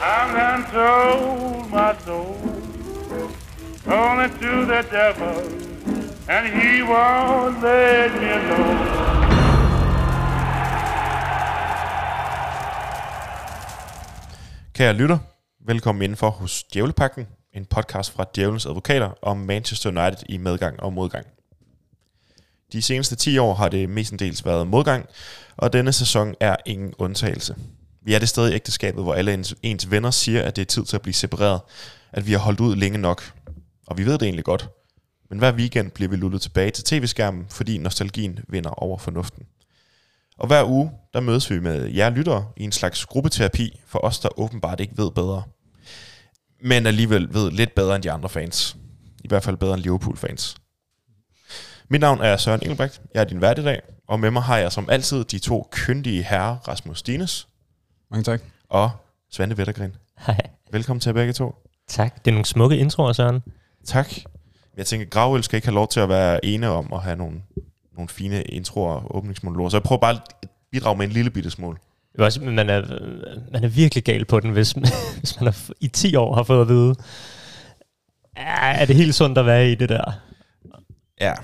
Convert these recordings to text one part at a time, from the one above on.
I'm done sold my soul only to the devil, and he won't let me alone. Kære lytter, velkommen indenfor hos Djævlepakken, en podcast fra Djævelens Advokater om Manchester United i medgang og modgang. De seneste 10 år har det mestendels været modgang, og denne sæson er ingen undtagelse. Vi er det sted i ægteskabet, hvor alle ens, ens venner siger, at det er tid til at blive separeret, at vi har holdt ud længe nok. Og vi ved det egentlig godt. Men hver weekend bliver vi lullet tilbage til tv-skærmen, fordi nostalgien vinder over fornuften. Og hver uge, der mødes vi med jer lyttere i en slags gruppeterapi for os, der åbenbart ikke ved bedre. Men alligevel ved lidt bedre end de andre fans. I hvert fald bedre end Liverpool-fans. Mit navn er Søren Engelbrecht. Jeg er din vært i dag. Og med mig har jeg som altid de to kyndige herrer, Rasmus Stines mange tak. og Svante Vettergren. Hej. Velkommen til begge to. Tak. Det er nogle smukke introer, Søren. Tak. Jeg tænker, Gravøl skal ikke have lov til at være ene om at have nogle, nogle fine introer og åbningsmonologer. Så jeg prøver bare at bidrage med en lille bitte smule. Er også, man, er, man er virkelig gal på den, hvis, hvis man har, f- i 10 år har fået at vide, "Ah, er det helt sundt at være i det der? Ja,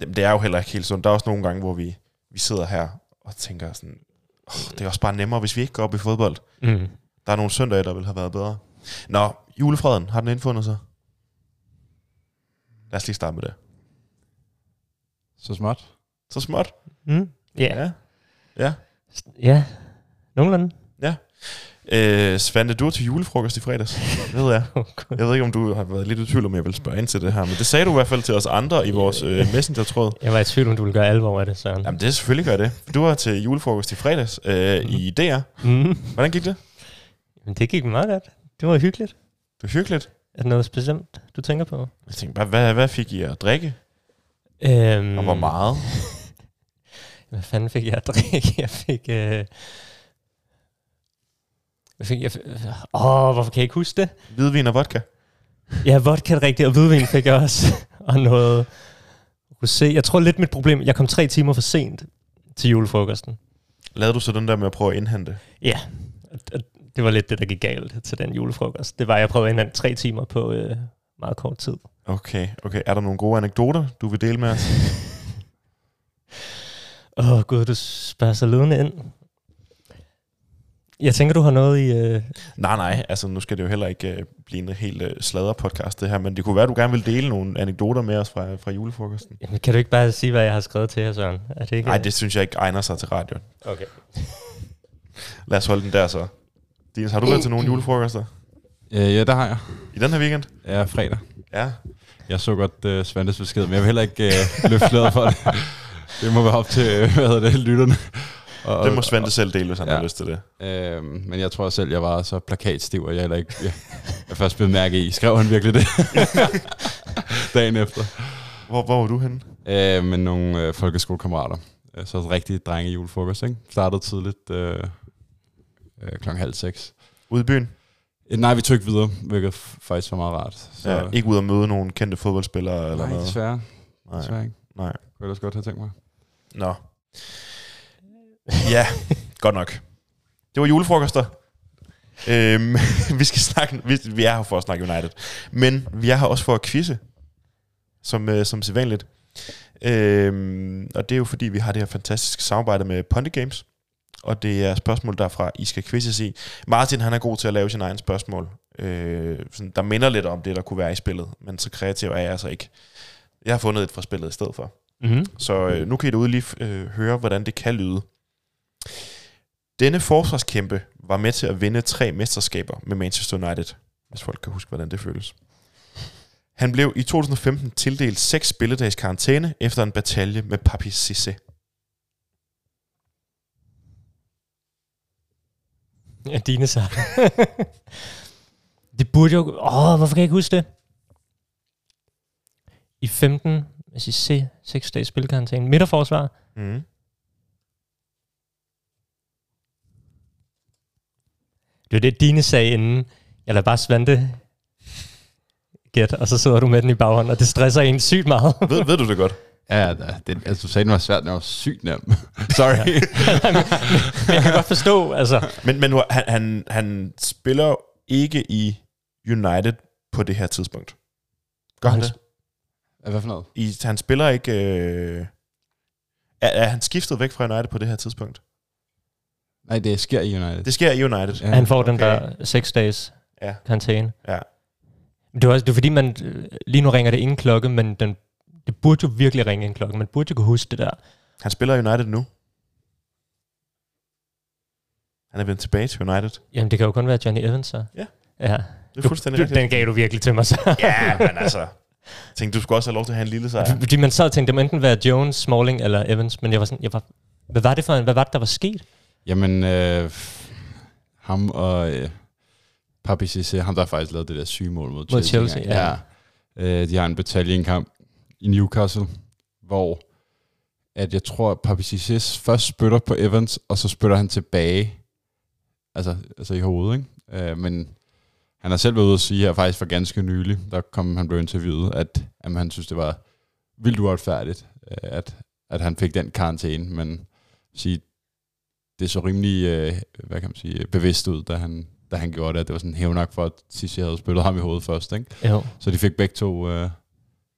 det, det er jo heller ikke helt sundt. Der er også nogle gange, hvor vi, vi sidder her og tænker sådan, oh, det er også bare nemmere, hvis vi ikke går op i fodbold. Mm. Der er nogle søndage, der ville have været bedre. Nå, julefreden, har den indfundet sig? Lad os lige starte med det. Så småt. Så småt. Mm. Ja. Ja. Ja. Ja. Nogenlunde. Øh, Svante, du var til julefrokost i fredags. Det ved jeg. Jeg ved ikke, om du har været lidt i tvivl, om jeg vil spørge ind til det her, men det sagde du i hvert fald til os andre i vores øh, messenger-tråd. Jeg var i tvivl, om du ville gøre alvor af det, Søren. Jamen, det er selvfølgelig gør det. Du var til julefrokost i fredags øh, Mhm. i DR. Mm. Hvordan gik det? Men det gik meget godt. Det var hyggeligt. Det var hyggeligt. Er der noget specielt, du tænker på? Jeg tænkte bare, hvad, hvad fik I at drikke? Øhm, Og hvor meget? Hvad fanden fik jeg at drikke? Jeg fik... Øh, hvad fik jeg? Åh, hvorfor kan jeg ikke huske det? Hvidvin og vodka? Ja, vodka er rigtigt, og hvidvin fik jeg også. og noget rosé. Jeg tror lidt mit problem, jeg kom tre timer for sent til julefrokosten. Lavede du så den der med at prøve at indhente? Ja, det var lidt det, der gik galt til den julefrokost. Det var, at jeg prøvede at indhente tre timer på øh, meget kort tid. Okay, okay. Er der nogle gode anekdoter, du vil dele med os? Åh oh, gud, du spørger så ledende ind. Jeg tænker, du har noget i... Øh, nej, nej. Altså, nu skal det jo heller ikke øh, blive en helt øh, sladder-podcast, det her. Men det kunne være, at du gerne vil dele nogle anekdoter med os fra, fra julefrokosten. jamen, kan du ikke bare sige, hvad jeg har skrevet til jer, Søren? Er det ikke... Nej, det synes jeg ikke egner sig til radio. Okay. Lad os holde den der så. Dines, har du været til nogle julefrokoster Øh, ja, der har jeg. i den her weekend? Ja, fredag. Ja. Jeg så godt uh, Svantes besked, men jeg vil heller ikke uh, løfte for det. Det må være op til, øh, hvad hedder det, lytterne. Og, Det må Svante selv dele, hvis han Ja. har lyst til det. Øh, men jeg tror selv, jeg var så plakatstiv, og jeg heller ikke... Jeg, jeg først blev mærke i. Skrev han virkelig det? Dagen efter. Hvor, hvor var du henne? Øh, med nogle øh, folkeskolekammerater. Øh, Så et rigtig drenge julefrokost, ikke? Startede tidligt øh, øh, klokken halv seks. Ude i byen? Øh, Nej, vi tog ikke videre, hvilket faktisk var meget rart. Så, Så. Ja, ikke ud at møde nogle kendte fodboldspillere eller nej, noget? desværre. Nej. desværre ikke. Nej. Kunne jeg ellers godt have tænkt mig. Nå. Ja, godt nok. Det var julefrokoster. Øhm, vi skal snakke, vi, vi er her for at snakke United. Men vi er her også for at quizze, som, øh, som sædvanligt. Øhm, og det er jo fordi, vi har det her fantastiske samarbejde med Ponte Games. Og det er spørgsmål derfra, I skal quizzes i. Martin, han er god til at lave sine egne spørgsmål. Øh, sådan, der minder lidt om det, der kunne være i spillet. Men så kreativ er jeg altså ikke. Jeg har fundet et fra spillet i stedet for. Mm-hmm. Så øh, nu kan I derude lige øh, høre, hvordan det kan lyde. Denne forsvarskæmpe var med til at vinde tre mesterskaber med Manchester United, hvis folk kan huske, hvordan det føles. Han blev i 2015 tildelt seks spilledags karantæne efter en batalje med Papi Cissé. Ja, dine så. det burde jo... Åh, hvorfor kan jeg ikke huske det? I 15, hvis I ser 6 dages spilkarantæne. Midterforsvar. Mm. Det er det, dine sagde inden. Jeg lader bare Svante gæt, og så sidder du med den i baghånden, og det stresser en sygt meget. Ved, ved du det godt? Ja, det, altså, du sagde, den var svært, den var sygt nem. Sorry. Men jeg kan godt forstå, altså... Men, men nu, han, han, han spiller ikke i United på det her tidspunkt. Gør han Han- det? Hvad for noget? I, han spiller ikke... Øh, er, er han skiftet væk fra United på det her tidspunkt? Nej, det sker i United. Det sker i United. Ja. Han får den okay. der seks dages Ja. karantæne. Ja. Det er, også, det er fordi, man, øh, lige nu ringer det ingen klokke, men den, det burde jo virkelig ringe en klokke. Man burde jo kunne huske det der. Han spiller United nu. Han er vendt tilbage til United. Jamen, det kan jo kun være Johnny Evans, så. Ja. Ja. Det er fuldstændig du, rigtigt. den gav du virkelig til mig, så. Ja, men altså... Jeg tænkte, du skulle også have lov til at have en lille sejr. Fordi man sad og tænkte, det må enten være Jones, Smalling eller Evans, men jeg var sådan, jeg var, hvad var det for en, hvad var det, der var sket? Jamen, øh, ham og øh, Papi Cissé, ham der har faktisk lavet det der syge mål mod, Mod Chelsea. Chelsea, engang. ja. Øh, de har en batalje i Newcastle, hvor at jeg tror, at Papi Cissé først spytter på Evans, og så spytter han tilbage, altså, altså i hovedet, ikke? Øh, men han har selv været ude at sige her faktisk for ganske nylig, der kom han blev interviewet, at jamen, han synes, det var vildt uretfærdigt, øh, at, at han fik den karantæne, men sige, det så rimelig, øh, hvad kan man sige, bevidst ud, da han, da han gjorde det, at det var sådan hævnak for, at Sissi havde spillet ham i hovedet først, ikke? Jo. Så de fik begge to, øh,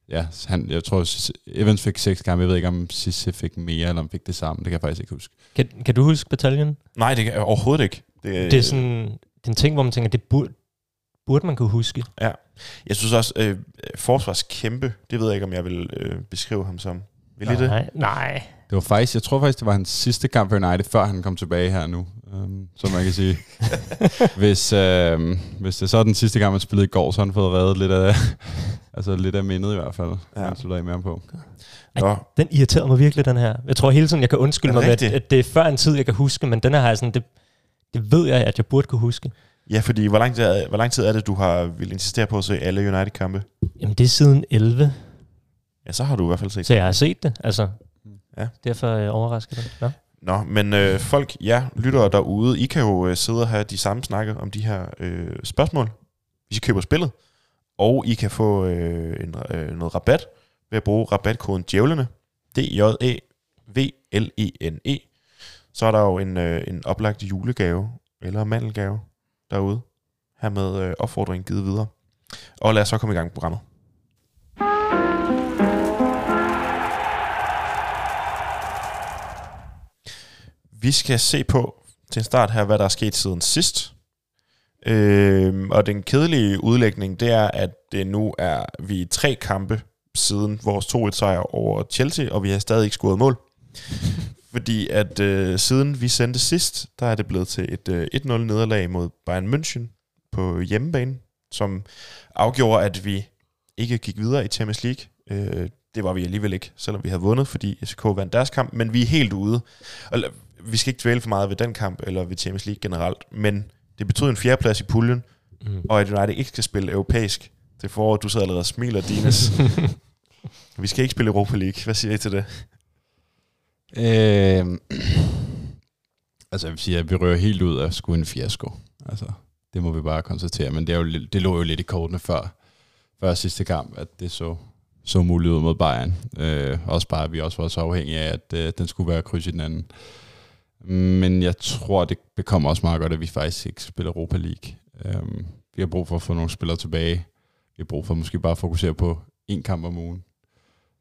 ja, han, jeg tror, Evans fik seks kampe, jeg ved ikke, om Sisse fik mere, eller om fik det samme, det kan jeg faktisk ikke huske. Kan, kan du huske bataljen? Nej, det kan jeg overhovedet ikke. Det, Det er sådan, det er en ting, hvor man tænker, det burde, burde man kunne huske. Jeg synes også, øh, forsvarskæmpe, det ved jeg ikke, om jeg vil øh, beskrive ham som. Vil I det? Nej, nej. Det var faktisk, jeg tror faktisk, det var hans sidste kamp for United, før han kom tilbage her nu, um, som man kan sige. hvis, øh, hvis det så er den sidste gang, man spillede i går, så har han fået reddet lidt af, altså lidt af mindet i hvert fald. Ja. Han slutter af med ham på. Nå, Den irriterede mig virkelig, den her. Jeg tror hele tiden, jeg kan undskylde mig det med, at, det er før en tid, jeg kan huske, men den her har jeg sådan, det, det ved jeg, at jeg burde kunne huske. ja, fordi hvor lang, tid er, hvor lang tid er det, du har vil insistere på at se alle United-kampe? Jamen, det er siden 11, Ja, så har du i hvert fald set så jeg har set det. Altså, Ja. derfor øh, overrasker det. Ja. Nå, men øh, folk, ja, lyttere derude, I kan jo øh, sidde og have de samme snakke om de her øh, spørgsmål, hvis I køber spillet. Og I kan få øh, en, øh, noget rabat ved at bruge rabatkoden djævlene. D-J-E-V-L-E-N-E. E. Så er der jo en, øh, en oplagt julegave, eller mandelgave derude. Her med øh, opfordringen givet videre. Og lad os så komme i gang med programmet. Vi skal se på til en start her, hvad der er sket siden sidst. Øhm, og den kedelige udlægning, det er, at det nu er vi er tre kampe siden vores 2-1-sejr over Chelsea, og vi har stadig ikke scoret mål. Fordi at øh, siden vi sendte sidst, der er det blevet til et øh, 1-0 nederlag mod Bayern München på hjemmebane, som afgjorde, at vi ikke gik videre i Champions League. Øh, det var vi alligevel ikke, selvom vi havde vundet, fordi FCK vandt deres kamp, men vi er helt ude. Og vi skal ikke dvæle for meget ved den kamp, eller ved Champions League generelt, men det betød en fjerdeplads i puljen, Mm. og at United ikke skal spille europæisk til foråret. Du sidder allerede og smiler, Dines. vi skal ikke spille Europa League. Hvad siger I til det? Øh, altså jeg vil sige, at vi rører helt ud af sgu en fiasko. Altså, det må vi bare konstatere. Men det, er jo, det lå jo lidt i kortene før, før sidste kamp, at det så, så muligt ud mod Bayern. Øh, også bare, at vi også var så afhængige af, at øh, den skulle være kryds i den anden. Men jeg tror, det bekommer også meget godt, at vi faktisk ikke spiller Europa League. Øh, vi har brug for at få nogle spillere tilbage. Vi har brug for måske bare at fokusere på én kamp om ugen,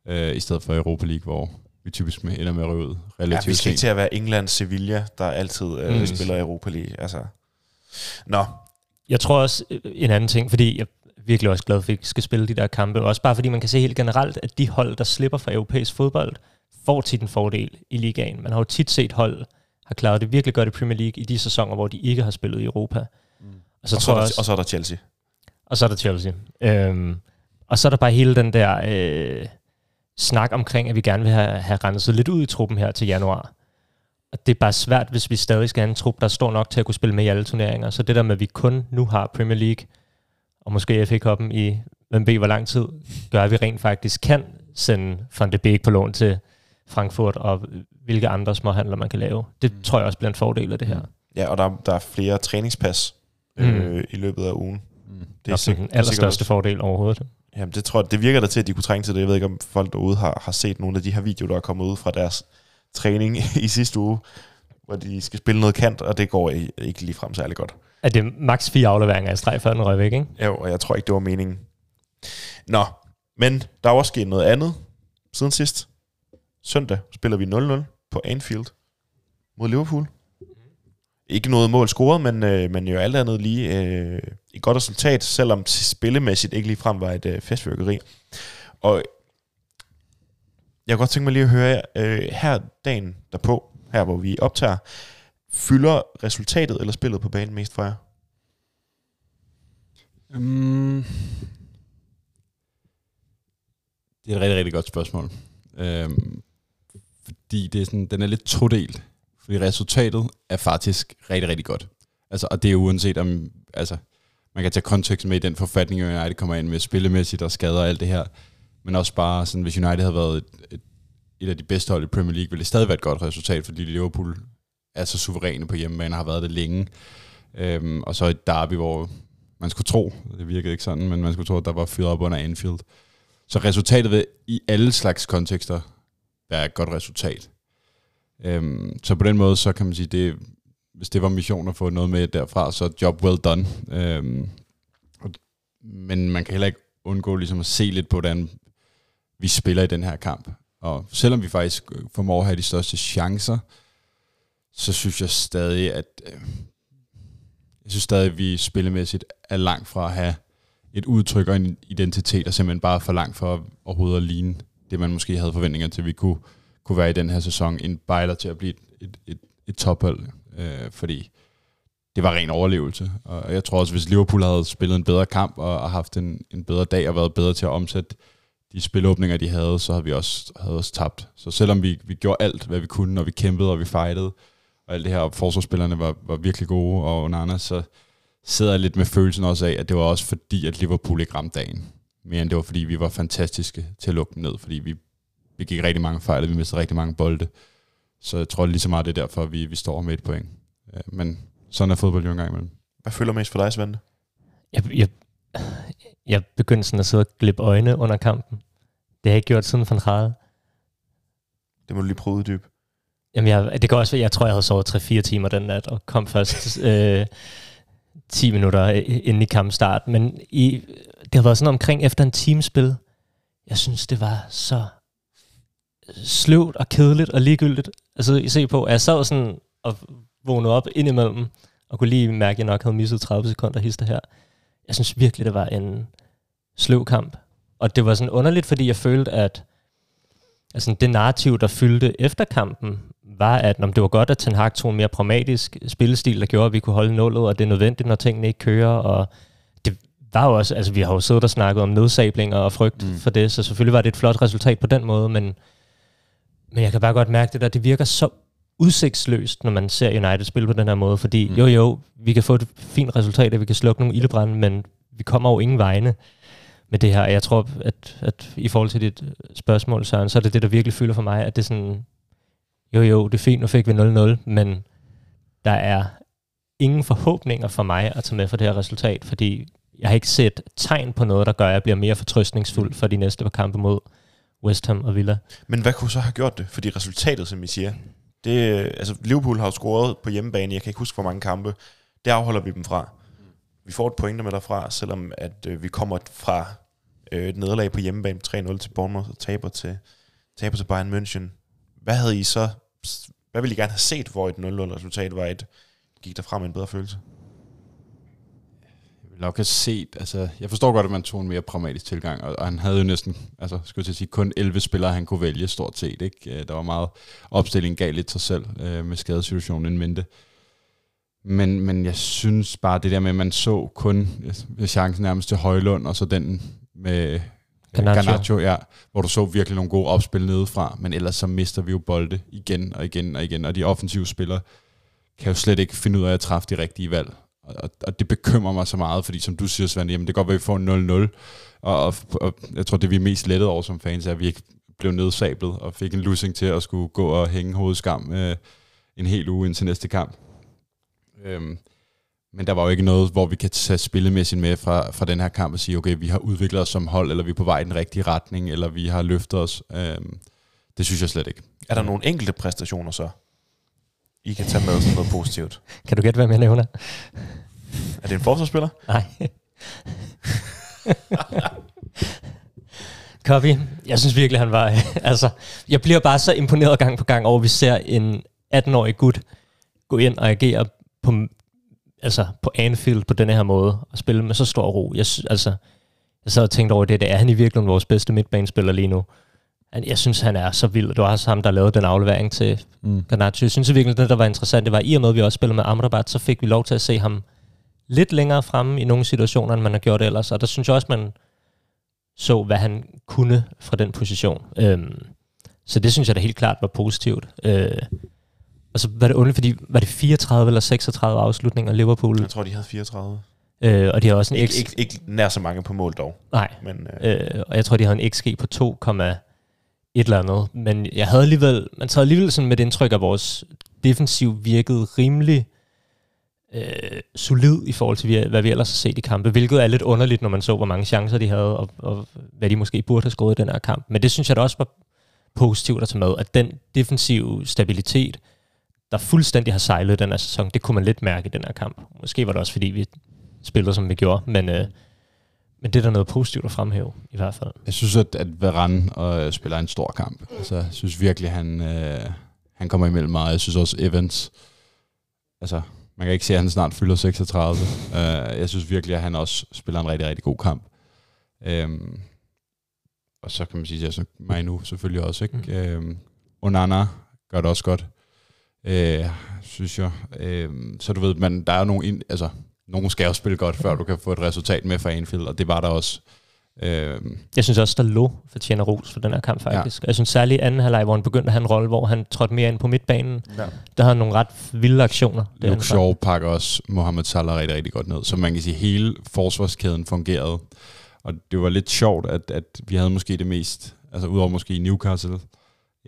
øh, i stedet for Europa League, hvor vi typisk med, ender med at ryge ud Ja, relativt vi skal ikke til at være England Sevilla, der altid øh, Mm. spiller Europa League. Altså. Nå, Jeg tror også øh, en anden ting, fordi jeg virkelig også glad for, at vi skal spille de der kampe. Også bare fordi man kan se helt generelt, at de hold, der slipper fra europæisk fodbold, får tit en fordel i ligaen. Man har jo tit set hold, har klaret det virkelig godt i Premier League i de sæsoner, hvor de ikke har spillet i Europa. Mm. Og så og, så tror er der, også, og så er der Chelsea. og så er der Chelsea. Øhm, og så er der bare hele den der øh, snak omkring, at vi gerne vil have, have renset lidt ud i truppen her til januar. Og det er bare svært, hvis vi stadig skal have en trup, der er stor nok til at kunne spille med i alle turneringer. Så det der med, at vi kun nu har Premier League, og måske FA Cup'en i, hvem ved hvor lang tid, gør, at vi rent faktisk kan sende Van de Beek på lån til Frankfurt, og hvilke andre småhandler man kan lave. Det Mm. tror jeg også bliver en fordel af det her. Ja, og der, der er flere træningspas øh, i løbet af ugen. Mm. Det er sik- den allerstørste sikkert fordel overhovedet. Jamen, det tror jeg, det virker der til, at de kunne trænge til det. Jeg ved ikke, om folk derude har, har set nogle af de her videoer, der er kommet ud fra deres træning i sidste uge, hvor de skal spille noget kant, og det går ikke lige frem særlig godt. At det max fire afleveringer i streg, før den røg væk, ikke? Jo, og jeg tror ikke, det var meningen. Nå, men der er også sket noget andet siden sidst. Søndag spiller vi 0-0 på Anfield mod Liverpool. Ikke noget mål scoret, men, øh, men jo alt andet lige øh, et godt resultat, selvom spillemæssigt ikke lige frem var et øh, festvirkeri. Og jeg kunne godt tænke mig lige at høre, øh, her dagen derpå, her hvor vi optager, fylder resultatet eller spillet på banen mest for jer? Um, det er et rigtig, rigtig godt spørgsmål. Um, fordi det er sådan, den er lidt todelt. Fordi resultatet er faktisk rigtig, rigtig godt. Altså, og det er uanset om, altså, man kan tage kontekst med i den forfatning, at United kommer ind med spillemæssigt og skader og alt det her. Men også bare sådan, hvis United havde været et, et, et af de bedste hold i Premier League, ville det stadig være et godt resultat, fordi Liverpool er så suveræne på hjemmebane og har været det længe. Øhm, og så et derby, hvor man skulle tro, det virkede ikke sådan, men man skulle tro, at der var fyret op under Anfield. Så resultatet vil i alle slags kontekster være et godt resultat. Øhm, så på den måde, så kan man sige, det, hvis det var mission at få noget med derfra, så job well done. Øhm, men man kan heller ikke undgå ligesom at se lidt på, hvordan vi spiller i den her kamp. Og selvom vi faktisk formår at have de største chancer, så synes jeg stadig, at øh, jeg synes stadig, at vi spillemæssigt er langt fra at have et udtryk og en identitet, og simpelthen bare for langt for overhovedet at ligne det, man måske havde forventninger til, at vi kunne, kunne være i den her sæson, en bejler til at blive et, et, et, et tophold, øh, fordi det var ren overlevelse. Og jeg tror også, hvis Liverpool havde spillet en bedre kamp og, og haft en, en bedre dag og været bedre til at omsætte de spilåbninger, de havde, så havde vi også, havde også tabt. Så selvom vi, vi gjorde alt, hvad vi kunne, og vi kæmpede og vi fightede, og alt det her, og forsvarsspillerne var, var virkelig gode, og Onana, så sidder jeg lidt med følelsen også af, at det var også fordi, at Liverpool ikke ramte dagen. Mere end det var fordi, vi var fantastiske til at lukke dem ned, fordi vi, vi gik rigtig mange fejl, og vi mistede rigtig mange bolde. Så jeg tror lige så meget, det er derfor, vi, vi står med et point. Men sådan er fodbold jo engang imellem. Hvad føler mest for dig, Svende? Jeg, jeg, jeg begyndte sådan at sidde og glippe øjne under kampen. Det har jeg ikke gjort siden van Gaal. Det må du lige prøve dyb. Jamen, jeg, det går også, jeg tror, jeg havde sovet 3-4 timer den nat, og kom først øh, 10 minutter inden i kampstart. Men i, det har været sådan omkring efter en teamspil. Jeg synes, det var så sløvt og kedeligt og ligegyldigt. Altså, I se på, at jeg sad sådan og vågnede op indimellem, og kunne lige mærke, at jeg nok havde misset 30 sekunder hister her. Jeg synes virkelig, det var en sløv kamp. Og det var sådan underligt, fordi jeg følte, at altså, det narrativ, der fyldte efter kampen, var, at når det var godt, at Ten Hag tog en mere pragmatisk spillestil, der gjorde, at vi kunne holde nullet, og det er nødvendigt, når tingene ikke kører. Og det var jo også, altså vi har jo siddet og snakket om nedsablinger og frygt mm. for det, så selvfølgelig var det et flot resultat på den måde, men, men jeg kan bare godt mærke det der, det virker så udsigtsløst, når man ser United spille på den her måde, fordi mm. jo jo, vi kan få et fint resultat, at vi kan slukke nogle ildebrænde, men vi kommer jo ingen vegne med det her. Jeg tror, at, at i forhold til dit spørgsmål, Søren, så er det det, der virkelig fylder for mig, at det er sådan, jo jo, det er fint, nu fik vi 0-0, men der er ingen forhåbninger for mig at tage med for det her resultat, fordi jeg har ikke set tegn på noget, der gør, at jeg bliver mere fortrøstningsfuld for de næste par kampe mod West Ham og Villa. Men hvad kunne så have gjort det? Fordi resultatet, som I siger, det, altså Liverpool har jo scoret på hjemmebane, jeg kan ikke huske, hvor mange kampe, det afholder vi dem fra. Vi får et point med derfra, selvom at øh, vi kommer fra øh, et nederlag på hjemmebane 3-0 til Bournemouth og taber til, taber til Bayern München. Hvad havde I så, hvad ville I gerne have set, hvor et 0-0 resultat var et, gik der frem en bedre følelse? Jeg vil nok have set, altså, jeg forstår godt, at man tog en mere pragmatisk tilgang, og, og han havde jo næsten, altså, skulle jeg sige, kun 11 spillere, han kunne vælge stort set, ikke? Øh, der var meget opstilling gav lidt sig selv øh, med skadesituationen en mente. Men, men jeg synes bare, det der med, at man så kun øh, chancen nærmest til Højlund, og så den med Garnaccio. Garnaccio, ja, hvor du så virkelig nogle gode opspil nedefra, men ellers så mister vi jo bolde igen og igen og igen, og de offensive spillere kan jo slet ikke finde ud af at træffe de rigtige valg. Og, og det bekymrer mig så meget, fordi som du siger, Svend, jamen det kan godt være, at vi får 0-0, og, og, og jeg tror, det vi er mest lettet over som fans, er, at vi ikke blev nedsablet og fik en losing til at skulle gå og hænge hovedskam øh, en hel uge indtil næste kamp. Øhm, men der var jo ikke noget, hvor vi kan tage spillemæssigt med fra, fra den her kamp og sige, okay, vi har udviklet os som hold, eller vi er på vej i den rigtige retning, eller vi har løftet os. Øhm, det synes jeg slet ikke. Er der nogle enkelte præstationer så, I kan tage med som noget positivt? Kan du gætte, hvem jeg nævner? Er det en forsvarsspiller? Nej. Copy. Jeg synes virkelig, han var... altså, jeg bliver bare så imponeret gang på gang over, at vi ser en 18-årig gut gå ind og agere på, altså, på Anfield på den her måde, og spille med så stor ro. Jeg, altså, jeg sad og tænkte over det, det er han i virkeligheden vores bedste midtbanespiller lige nu. Jeg synes, han er så vild. Det var også ham, der lavede den aflevering til Mm. Garnaccio. Jeg synes virkelig, det der var interessant, det var, i og med, at vi også spillede med Amrabat, så fik vi lov til at se ham lidt længere fremme i nogle situationer, end man har gjort ellers. Og der synes jeg også, man så, hvad han kunne fra den position. Øhm, så det synes jeg da helt klart var positivt. Øh, så var det underligt, fordi var det 34 eller 36 afslutninger Liverpool, Jeg tror, de havde 34. øh, og de har også en Ikke, X... ikke, ikke nær så mange på mål dog. Nej, Men øh, øh, og jeg tror, de havde en XG på 2, et eller andet. Men jeg havde alligevel, man tager alligevel sådan med det indtryk, at vores defensiv virkede rimelig øh, solid i forhold til, hvad vi ellers har set i kampe, hvilket er lidt underligt, når man så, hvor mange chancer de havde, og, og hvad de måske burde have skåret i den her kamp. Men det synes jeg da også var positivt at tage med, at den defensive stabilitet, der fuldstændig har sejlet den her sæson, det kunne man lidt mærke i den her kamp. Måske var det også, fordi vi spillede, som vi gjorde, men, øh, men det er da noget positivt at fremhæve, i hvert fald. Jeg synes, at, at Varane og, spiller en stor kamp. Altså, jeg synes virkelig, han, øh, han kommer imellem meget. Jeg synes også, Evans... Altså, man kan ikke se, at han snart fylder 36. uh, jeg synes virkelig, at han også spiller en rigtig, rigtig god kamp. Um, og så kan man sige, at mig nu selvfølgelig også. Ikke? Mm. Um, Onana gør det også godt, uh, synes jeg. Um, så du ved, man, der er nogle... Ind, altså, nogen skal jo spille godt, før du kan få et resultat med fra Anfield, og det var der også. Øhm, Jeg synes også, der lå fortjener ros for den her kamp, faktisk. Ja. Jeg synes særligt i anden halvleg, hvor han begyndte at have en rolle, hvor han trådte mere ind på midtbanen. ja. Der havde han nogle ret vilde aktioner. Luke Shaw pakker også Mohamed Salah rigtig, rigtig godt ned. Så man kan sige, at hele forsvarskæden fungerede. Og det var lidt sjovt, at, at vi havde måske det mest, altså udover måske i Newcastle,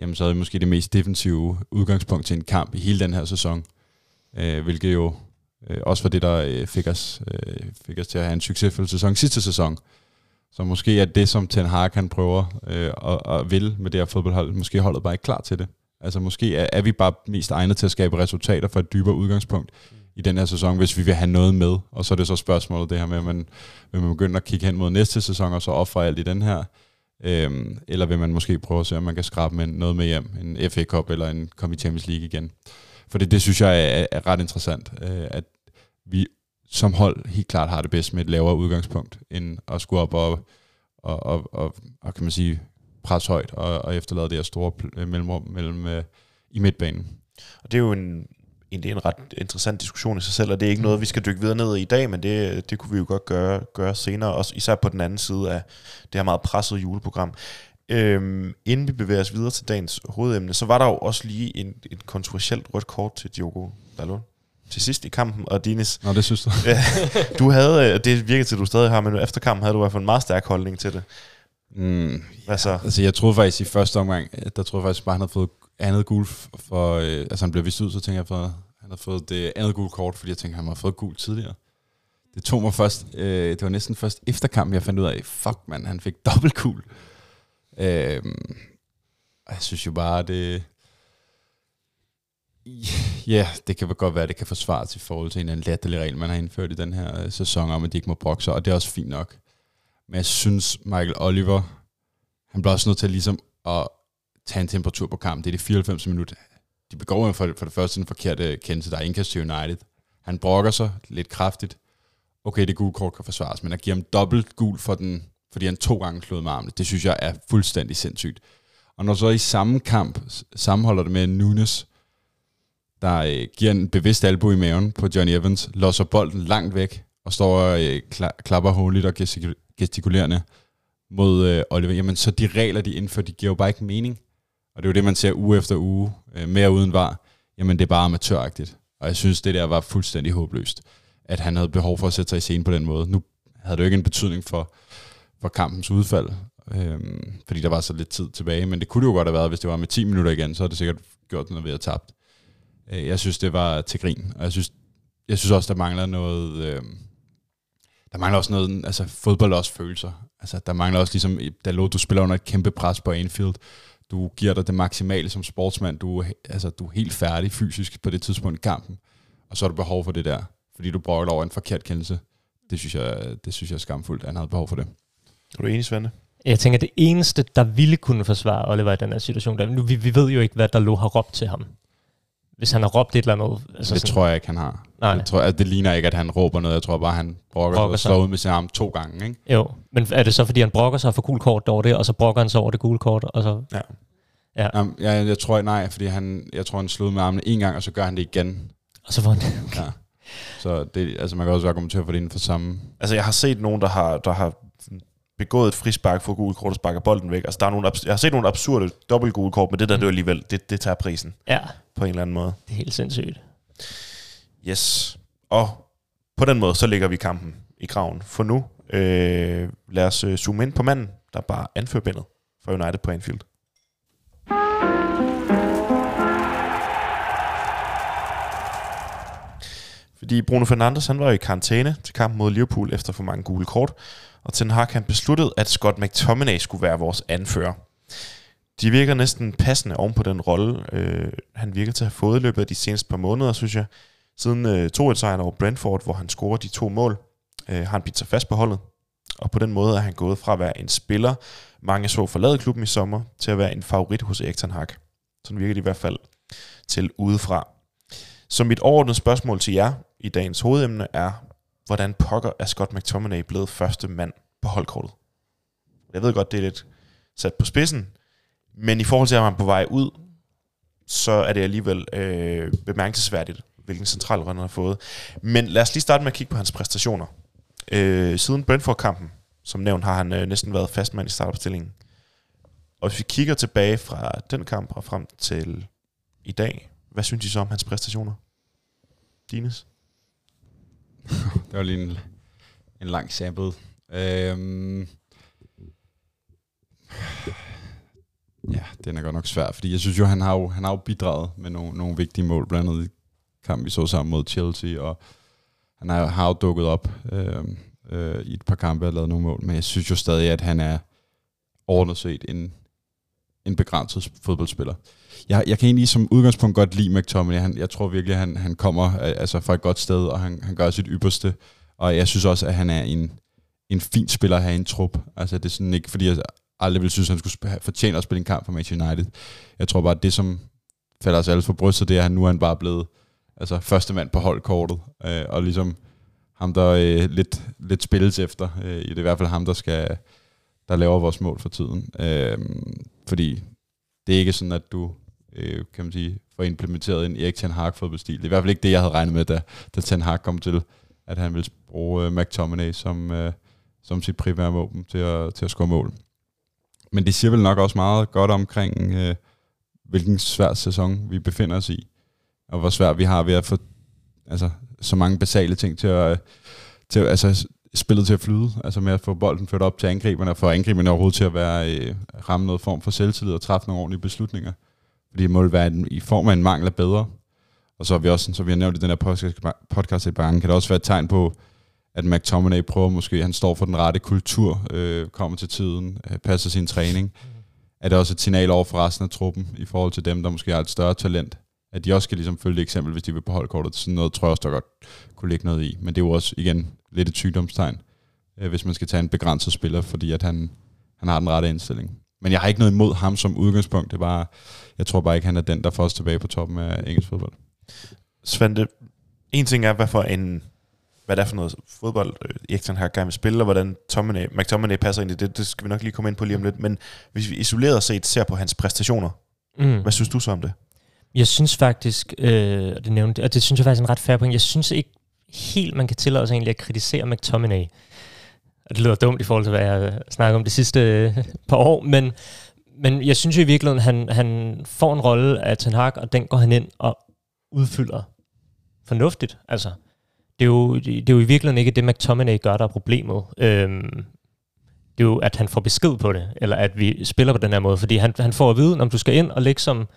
jamen så havde vi måske det mest defensive udgangspunkt til en kamp i hele den her sæson. Øh, hvilket jo øh, også var det, der øh, fik, os, øh, fik os til at have en succesfuld sæson sidste sæson. Så måske er det, som Ten Hag kan prøver øh, og, og vil med det her fodboldhold, måske holdet bare ikke klar til det. Altså måske er, er vi bare mest egnet til at skabe resultater for et dybere udgangspunkt i den her sæson, hvis vi vil have noget med. Og så er det så spørgsmålet det her med, at man, vil man begynde at kigge hen mod næste sæson, og så ofre alt i den her. Øhm, eller vil man måske prøve at se, om man kan skrabe med noget med hjem, en FA Cup eller en Kom Champions League igen. For det, det synes jeg er, er ret interessant, øh, at vi som hold helt klart har det bedst med et lavere udgangspunkt, end at skulle op og, og, og, og, og kan man sige, presse højt og, og efterlade det her store pl- mellemrum mellem, øh, i midtbanen. Og det er jo en, egentlig en ret interessant diskussion i sig selv, og det er ikke noget, vi skal dykke videre ned i i dag, men det, det kunne vi jo godt gøre, gøre senere, også især på den anden side af det her meget pressede juleprogram. Øhm, inden vi bevæger os videre til dagens hovedemne, så var der jo også lige en, en kontroversielt rødt kort til Diogo Dalot til sidst i kampen, og Dinis, Nå, det synes du? du havde, øh, det virker til, at du stadig har, men efter kampen havde du i hvert fald en meget stærk holdning til det. Mm, Hvad så? Altså, jeg troede faktisk i første omgang, der troede jeg faktisk bare, han havde fået andet gul for, øh, altså han blev vist ud, så tænkte jeg, for, han har fået det andet gul kort, fordi jeg tænkte, han har fået gul tidligere. Det tog mig først, øh, det var næsten først efter kampen, jeg fandt ud af, fuck man, han fik dobbelt gul. Øh, jeg synes jo bare, det... Ja, det kan godt være, at det kan forsvares i forhold til en eller anden latterlig regel, man har indført i den her øh, sæson om, at de ikke må brokse, og det er også fint nok. Men jeg synes, Michael Oliver, han bliver også nødt til ligesom at tage en temperatur på kampen. Det er det 94 minutter. De begår jo for, for det første den forkerte kendelse, der er indkast til United. Han brokker sig lidt kraftigt. Okay, det gule kort kan forsvares, men at give ham dobbelt gul for den, fordi han to gange slået med armene, det synes jeg er fuldstændig sindssygt. Og når så i samme kamp sammenholder det med Nunes, der øh, giver en bevidst albu i maven på Johnny Evans, låser bolden langt væk, og står og øh, kla- klapper hårdt og gestikul- gestikulerende mod øh, Oliver, jamen så de regler, de indfører, de giver jo bare ikke mening. Og det er jo det, man ser uge efter uge, øh, mere uden var. Jamen det er bare amatøragtigt. Og jeg synes, det der var fuldstændig håbløst, at han havde behov for at sætte sig i scene på den måde. Nu havde det jo ikke en betydning for, for kampens udfald, øh, fordi der var så lidt tid tilbage, men det kunne det jo godt have været, hvis det var med 10 minutter igen, så havde det sikkert gjort noget ved at tabt. Øh, jeg synes, det var til grin, og jeg synes, jeg synes også, der mangler noget... Øh, der mangler også noget, altså fodbold også følelser. Altså der mangler også ligesom, da du spiller under et kæmpe pres på Anfield, du giver dig det maksimale som sportsmand, du, altså, du er helt færdig fysisk på det tidspunkt i kampen, og så har du behov for det der fordi du brokker over en forkert kendelse. Det synes jeg, det synes jeg er skamfuldt, at han havde behov for det. Er du enig, Svende? Jeg tænker, det eneste, der ville kunne forsvare Oliver i den her situation, der, nu, vi, vi ved jo ikke, hvad der lå har råbt til ham. Hvis han har råbt et eller andet. Altså det sådan, tror jeg ikke, han har. Nej. Jeg tror, at det ligner ikke, at han råber noget. Jeg tror bare, han brokker, brokker sig og slår ud med sin arm to gange. Ikke? Jo, men er det så, fordi han brokker sig for gul kort over det, og så brokker han sig over det gule kort? Og så... Ja. Ja. Jamen, jeg, jeg tror nej, fordi han, jeg tror, han slog med armene en gang, og så gør han det igen. Og så får han okay. ja. Så det, altså man kan også argumentere for det inden for samme... Altså jeg har set nogen, der har, der har begået et frispark for gule kort og sparker bolden væk. Altså der er nogle, jeg har set nogle absurde dobbelt gule kort, men det der mm. det er alligevel, det, det tager prisen. Ja. På en eller anden måde. Det er helt sindssygt. Yes. Og på den måde, så lægger vi kampen i graven. For nu, øh, lad os øh, zoome ind på manden, der bare anfører bindet for United på Anfield. Fordi Bruno Fernandes han var i karantæne til kampen mod Liverpool efter for mange gule kort, og Ten Hag han besluttet, at Scott McTominay skulle være vores anfører. De virker næsten passende oven på den rolle, øh, han virker til at have fået i løbet af de seneste par måneder, synes jeg. Siden øh, 2-1-sejren over Brentford, hvor han scorer de to mål, øh, har han bidt sig fast på holdet. Og på den måde er han gået fra at være en spiller, mange så forlade klubben i sommer, til at være en favorit hos Erik Ten Hag. Sådan virker det i hvert fald til udefra. Så mit overordnede spørgsmål til jer i dagens hovedemne er, hvordan pokker er Scott McTominay blevet første mand på holdkortet? Jeg ved godt, det er lidt sat på spidsen, men i forhold til, at man er på vej ud, så er det alligevel øh, bemærkelsesværdigt, hvilken central han har fået. Men lad os lige starte med at kigge på hans præstationer. Øh, siden Brentford-kampen, som nævnt, har han øh, næsten været fastmand i startopstillingen. Og hvis vi kigger tilbage fra den kamp og frem til i dag, hvad synes I så om hans præstationer? Dines? det var lige en, en lang sample. Øhm, ja, den er godt nok svær, fordi jeg synes jo, han har jo, han har jo bidraget med nogle, nogle vigtige mål, blandt andet i kamp, vi så sammen mod Chelsea, og han har, har jo dukket op øh, øh, i et par kampe og lavet nogle mål, men jeg synes jo stadig, at han er overordnet set en, en begrænset fodboldspiller. Jeg, jeg kan egentlig som udgangspunkt godt lide McTominay. Han, jeg tror virkelig, at han, han kommer øh, altså fra et godt sted, og han, han gør sit ypperste. Og jeg synes også, at han er en, en fin spiller at have i en trup. Altså det er sådan ikke, fordi jeg aldrig ville synes, at han skulle fortjene at spille en kamp for Manchester United. Jeg tror bare, at det, som falder os alle for brystet, det er, at han nu er han bare blevet altså, første mand på holdkortet. Øh, og ligesom ham, der øh, lidt, lidt spilles efter. Øh, det er i hvert fald ham, der skal der laver vores mål for tiden. Øh, fordi det er ikke sådan, at du øh, kan man sige, får implementeret en Erik Ten Hag fodboldstil. Det er i hvert fald ikke det, jeg havde regnet med, da, da Ten Hag kom til, at han ville bruge øh, McTominay som, øh, som sit primære våben til at, til at score mål. Men det siger vel nok også meget godt omkring, øh, hvilken svær sæson vi befinder os i, og hvor svært vi har ved at få altså, så mange basale ting til at, til, altså, spillet til at flyde, altså med at få bolden ført op til angriberne, og få angriberne overhovedet til at være, øh, ramme noget form for selvtillid og træffe nogle ordentlige beslutninger. Fordi det må være en, i form af en mangel af bedre. Og så har vi også, som vi har nævnt i den her podcast, podcast i banken, kan det også være et tegn på, at McTominay prøver måske, han står for den rette kultur, øh, kommer til tiden, øh, passer sin træning. Er det også et signal over for resten af truppen, i forhold til dem, der måske har et større talent, at de også skal ligesom følge det eksempel, hvis de vil på holdkortet. Sådan noget tror jeg også, der godt kunne ligge noget i. Men det er jo også, igen, lidt et sygdomstegn, øh, hvis man skal tage en begrænset spiller, fordi at han, han har den rette indstilling. Men jeg har ikke noget imod ham som udgangspunkt. Det er bare, jeg tror bare ikke, han er den, der får os tilbage på toppen af engelsk fodbold. Svante, en ting er, hvad for en hvad det er for noget fodbold, øh, Erik har gerne vil spille, og hvordan Tominay, McTominay passer ind i det, det skal vi nok lige komme ind på lige om lidt. Men hvis vi isoleret set ser på hans præstationer, mm. hvad synes du så om det? Jeg synes faktisk, øh, det nævnte, og det synes jeg faktisk er en ret fair point, jeg synes ikke helt, man kan tillade sig egentlig at kritisere McTominay. Og det lyder dumt i forhold til, hvad jeg snakker om de sidste øh, par år, men, men jeg synes jo i virkeligheden, han, han får en rolle af Ten Hag, og den går han ind og udfylder fornuftigt. Altså, det er jo, det er jo i virkeligheden ikke det, McTominay gør, der er problemet. Øhm, det er jo, at han får besked på det, eller at vi spiller på den her måde, fordi han, han får at vide, om du skal ind og ligge som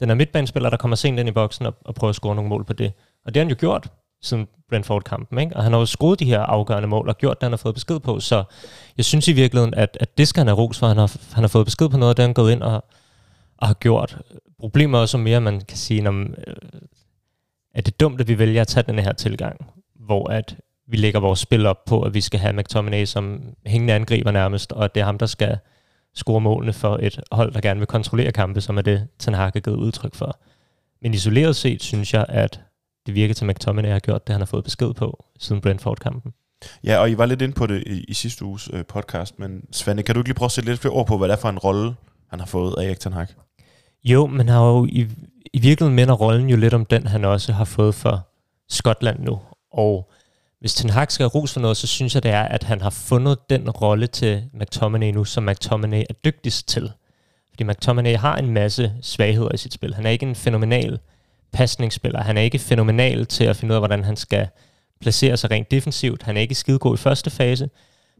den her midtbanespiller, der kommer sent ind i boksen og, og prøver at score nogle mål på det. Og det har han jo gjort siden Brentford-kampen. Ikke? Og han har jo skruet de her afgørende mål og gjort det, han har fået besked på. Så jeg synes i virkeligheden, at, at det skal han have ros for. Han har, han har fået besked på noget, det han gået ind og, og har gjort. Problemet er også mere, man kan sige, når, øh, er det dumt, at vi vælger at tage den her tilgang? hvor at vi lægger vores spil op på, at vi skal have McTominay som hængende angriber nærmest, og det er ham, der skal score målene for et hold, der gerne vil kontrollere kampe, som er det, Ten Hag har givet udtryk for. Men isoleret set synes jeg, at det virker til, at McTominay har gjort det, han har fået besked på siden Brentford-kampen. Ja, og I var lidt inde på det i, i sidste uges øh, podcast, men Svende, kan du ikke lige prøve at sætte lidt flere ord på, hvad det er for en rolle, han har fået af Erik Ten Hag? Jo, men har jo i, i virkeligheden minder rollen jo lidt om den, han også har fået for Skotland nu. Og hvis Ten Hag skal ros for noget, så synes jeg, det er, at han har fundet den rolle til McTominay nu, som McTominay er dygtigst til. Fordi McTominay har en masse svagheder i sit spil. Han er ikke en fænomenal pasningsspiller. Han er ikke fænomenal til at finde ud af, hvordan han skal placere sig rent defensivt. Han er ikke skidegod i første fase,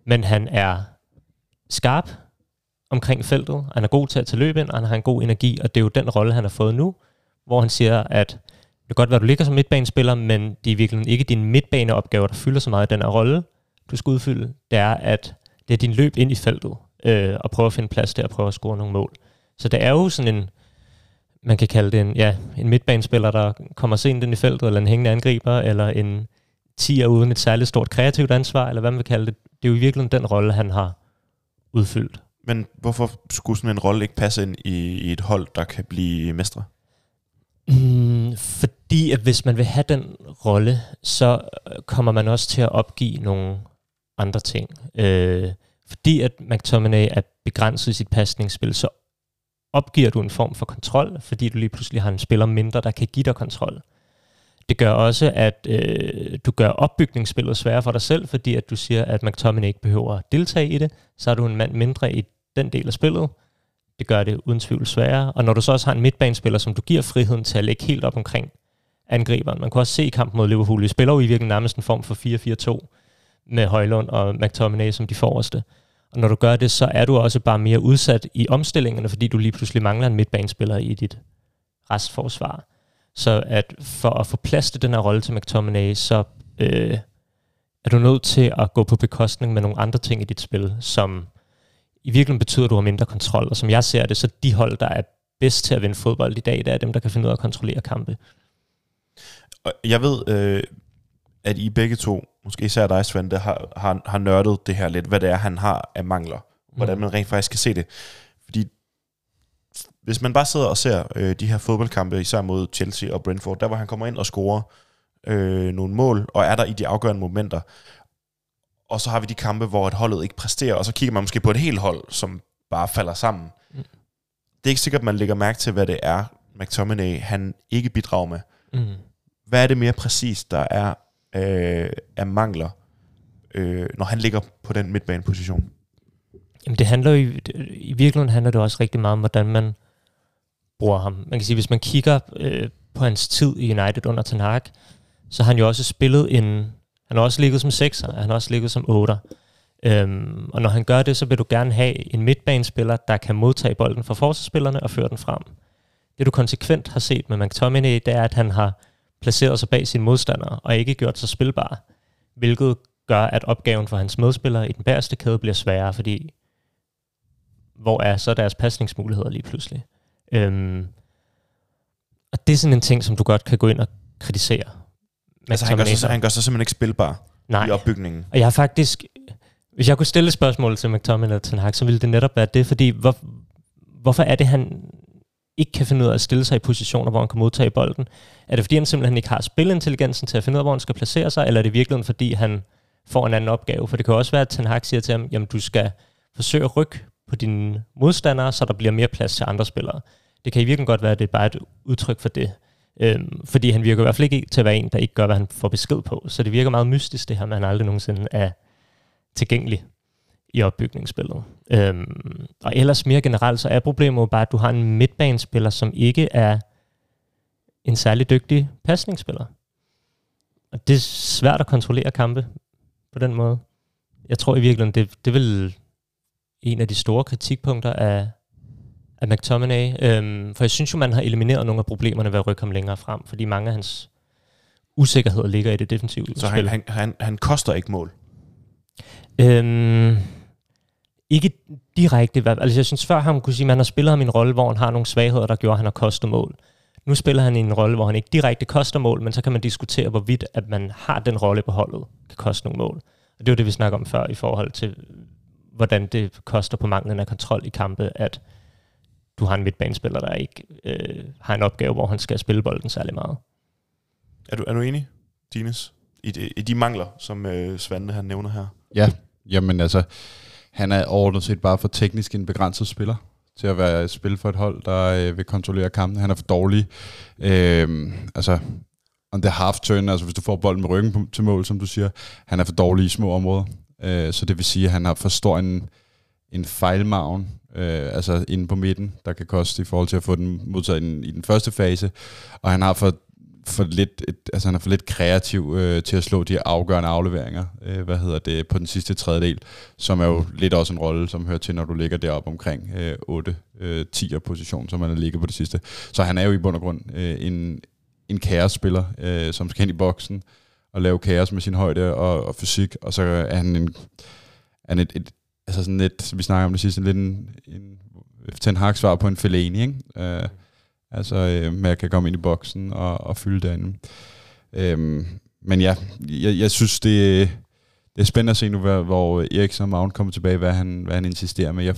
men han er skarp omkring feltet. Han er god til at tage løb ind, og han har en god energi, og det er jo den rolle, han har fået nu, hvor han siger, at det kan godt være, at du ligger som midtbanespiller, men det er virkelig ikke din midtbaneopgave, der fylder så meget i den her rolle, du skal udfylde. Det er, at det er din løb ind i feltet, øh, og prøve at finde plads der, og prøve at score nogle mål. Så det er jo sådan en, man kan kalde det en, ja, en midtbanespiller, der kommer sent ind i feltet, eller en hængende angriber, eller en tiger uden et særligt stort kreativt ansvar, eller hvad man vil kalde det. Det er jo i virkeligheden den rolle, han har udfyldt. Men hvorfor skulle sådan en rolle ikke passe ind i, i et hold, der kan blive mestre? Mm, fordi at hvis man vil have den rolle, så kommer man også til at opgive nogle andre ting. Øh, fordi at McTominay er begrænset i sit pasningsspil, så opgiver du en form for kontrol, fordi du lige pludselig har en spiller mindre, der kan give dig kontrol. Det gør også, at øh, du gør opbygningsspillet sværere for dig selv, fordi at du siger, at McTominay ikke behøver at deltage i det. Så er du en mand mindre i den del af spillet. Det gør det uden tvivl sværere. Og når du så også har en midtbanespiller, som du giver friheden til at lægge helt op omkring angriberen. Man kan også se i kampen mod Liverpool, vi spiller jo i virkeligheden nærmest en form for 4-4-2 med Højlund og McTominay som de forreste. Og når du gør det, så er du også bare mere udsat i omstillingerne, fordi du lige pludselig mangler en midtbanespiller i dit restforsvar. Så at for at få plads til den her rolle til McTominay, så øh, er du nødt til at gå på bekostning med nogle andre ting i dit spil, som i virkeligheden betyder, at du har mindre kontrol. Og som jeg ser det, så de hold, der er bedst til at vinde fodbold i dag, det er dem, der kan finde ud af at kontrollere kampe. Jeg ved, øh, at I begge to, måske især dig, Svend, har, har, har nørdet det her lidt, hvad det er, han har af mangler. Hvordan Mm. man rent faktisk kan se det. Fordi hvis man bare sidder og ser øh, de her fodboldkampe, især mod Chelsea og Brentford, der hvor han kommer ind og scorer øh, nogle mål, og er der i de afgørende momenter, og så har vi de kampe, hvor et holdet ikke præsterer, og så kigger man måske på et helt hold, som bare falder sammen. Mm. Det er ikke sikkert, at man lægger mærke til, hvad det er, McTominay han ikke bidrager med. Mm. Hvad er det mere præcis, der er øh, af mangler, øh, når han ligger på den midtbaneposition? Jamen det handler jo, i, i virkeligheden handler det også rigtig meget om, hvordan man bruger ham. Man kan sige, hvis man kigger øh, på hans tid i United under Ten Hag, så har han jo også spillet en, han har også ligget som 6'er, han har også ligget som 8'er. Øhm, og når han gør det, så vil du gerne have en midtbanespiller, der kan modtage bolden fra forsvarsspillerne og føre den frem. Det du konsekvent har set med McTominay, det er, at han har placeret sig bag sine modstandere og ikke gjort sig spilbar, hvilket gør, at opgaven for hans medspillere i den bagerste kæde bliver sværere, fordi hvor er så deres pasningsmuligheder lige pludselig? Øhm, og det er sådan en ting, som du godt kan gå ind og kritisere. Altså han gør, sig, han gør sig simpelthen ikke spilbar Nej. i opbygningen. Og jeg har faktisk, hvis jeg kunne stille spørgsmål til McTominay eller Ten Hag, så ville det netop være det, fordi hvor, hvorfor er det, han ikke kan finde ud af at stille sig i positioner, hvor han kan modtage bolden? Er det fordi, han simpelthen ikke har spilintelligensen til at finde ud af, hvor han skal placere sig, eller er det virkelig fordi, han får en anden opgave? For det kan også være, at Ten Hag siger til ham, jamen du skal forsøge at rykke på dine modstandere, så der bliver mere plads til andre spillere. Det kan i virkeligheden godt være, at det er bare et udtryk for det. Øhm, fordi han virker i hvert fald ikke til at være en, der ikke gør, hvad han får besked på. Så det virker meget mystisk, det her, men han aldrig nogensinde er tilgængelig i opbygningsspillet. Øhm, og ellers mere generelt, så er problemet jo bare, at du har en midtbanespiller, som ikke er en særlig dygtig pasningsspiller. Og det er svært at kontrollere kampe på den måde. Jeg tror i virkeligheden, det, det er vel en af de store kritikpunkter af, af McTominay. Øhm, for jeg synes jo, man har elimineret nogle af problemerne ved at rykke ham længere frem, fordi mange af hans usikkerheder ligger i det defensive Så spil. han, han, han, han koster ikke mål. Øhm, ikke direkte. Altså, jeg synes før, han kunne sige, at man har spillet ham i en rolle, hvor han har nogle svagheder, der gjorde, at han har kostet mål. Nu spiller han i en rolle, hvor han ikke direkte koster mål, men så kan man diskutere, hvorvidt at man har den rolle på holdet, kan koste nogle mål. Og det var det, vi snakker om før i forhold til, hvordan det koster på manglen af kontrol i kampe, at du har en midtbanespiller, der ikke øh, har en opgave, hvor han skal spille bolden særlig meget. Er du, er du enig, Dines, i de, i de mangler, som øh, Svante han nævner her? Ja, jamen altså, han er overordnet set bare for teknisk en begrænset spiller til at være et spil for et hold, der øh, vil kontrollere kampen. Han er for dårlig. Øh, altså, on the half turn, altså hvis du får bolden med ryggen på, til mål, som du siger, han er for dårlig i små områder. Øh, så det vil sige, at han har for stor en, en fejlmagen, øh, altså inde på midten, der kan koste i forhold til at få den modtaget i den, i den første fase. Og han har for for lidt, et, altså han er for lidt kreativ øh, til at slå de afgørende afleveringer, øh, hvad hedder det, på den sidste tredjedel, som er jo lidt også en rolle, som hører til, når du ligger deroppe omkring øh, 8-10'er øh, position, som han ligger på det sidste. Så han er jo i bund og grund øh, en, en kaosspiller, øh, som skal ind i boksen og lave kaos med sin højde og, og fysik, og så er han en, han et, et, altså sådan lidt, vi snakker om det sidste, lidt en, en Ten Hag svar på en Fellaini, ikke? Øh, Altså, øh, med at kan komme ind i boksen og, og fylde derinde. Øhm, men ja, jeg, jeg synes, det, det er spændende at se nu, hvor, hvor Eriksen og Mount kommer tilbage, hvad han, hvad han insisterer med. Jeg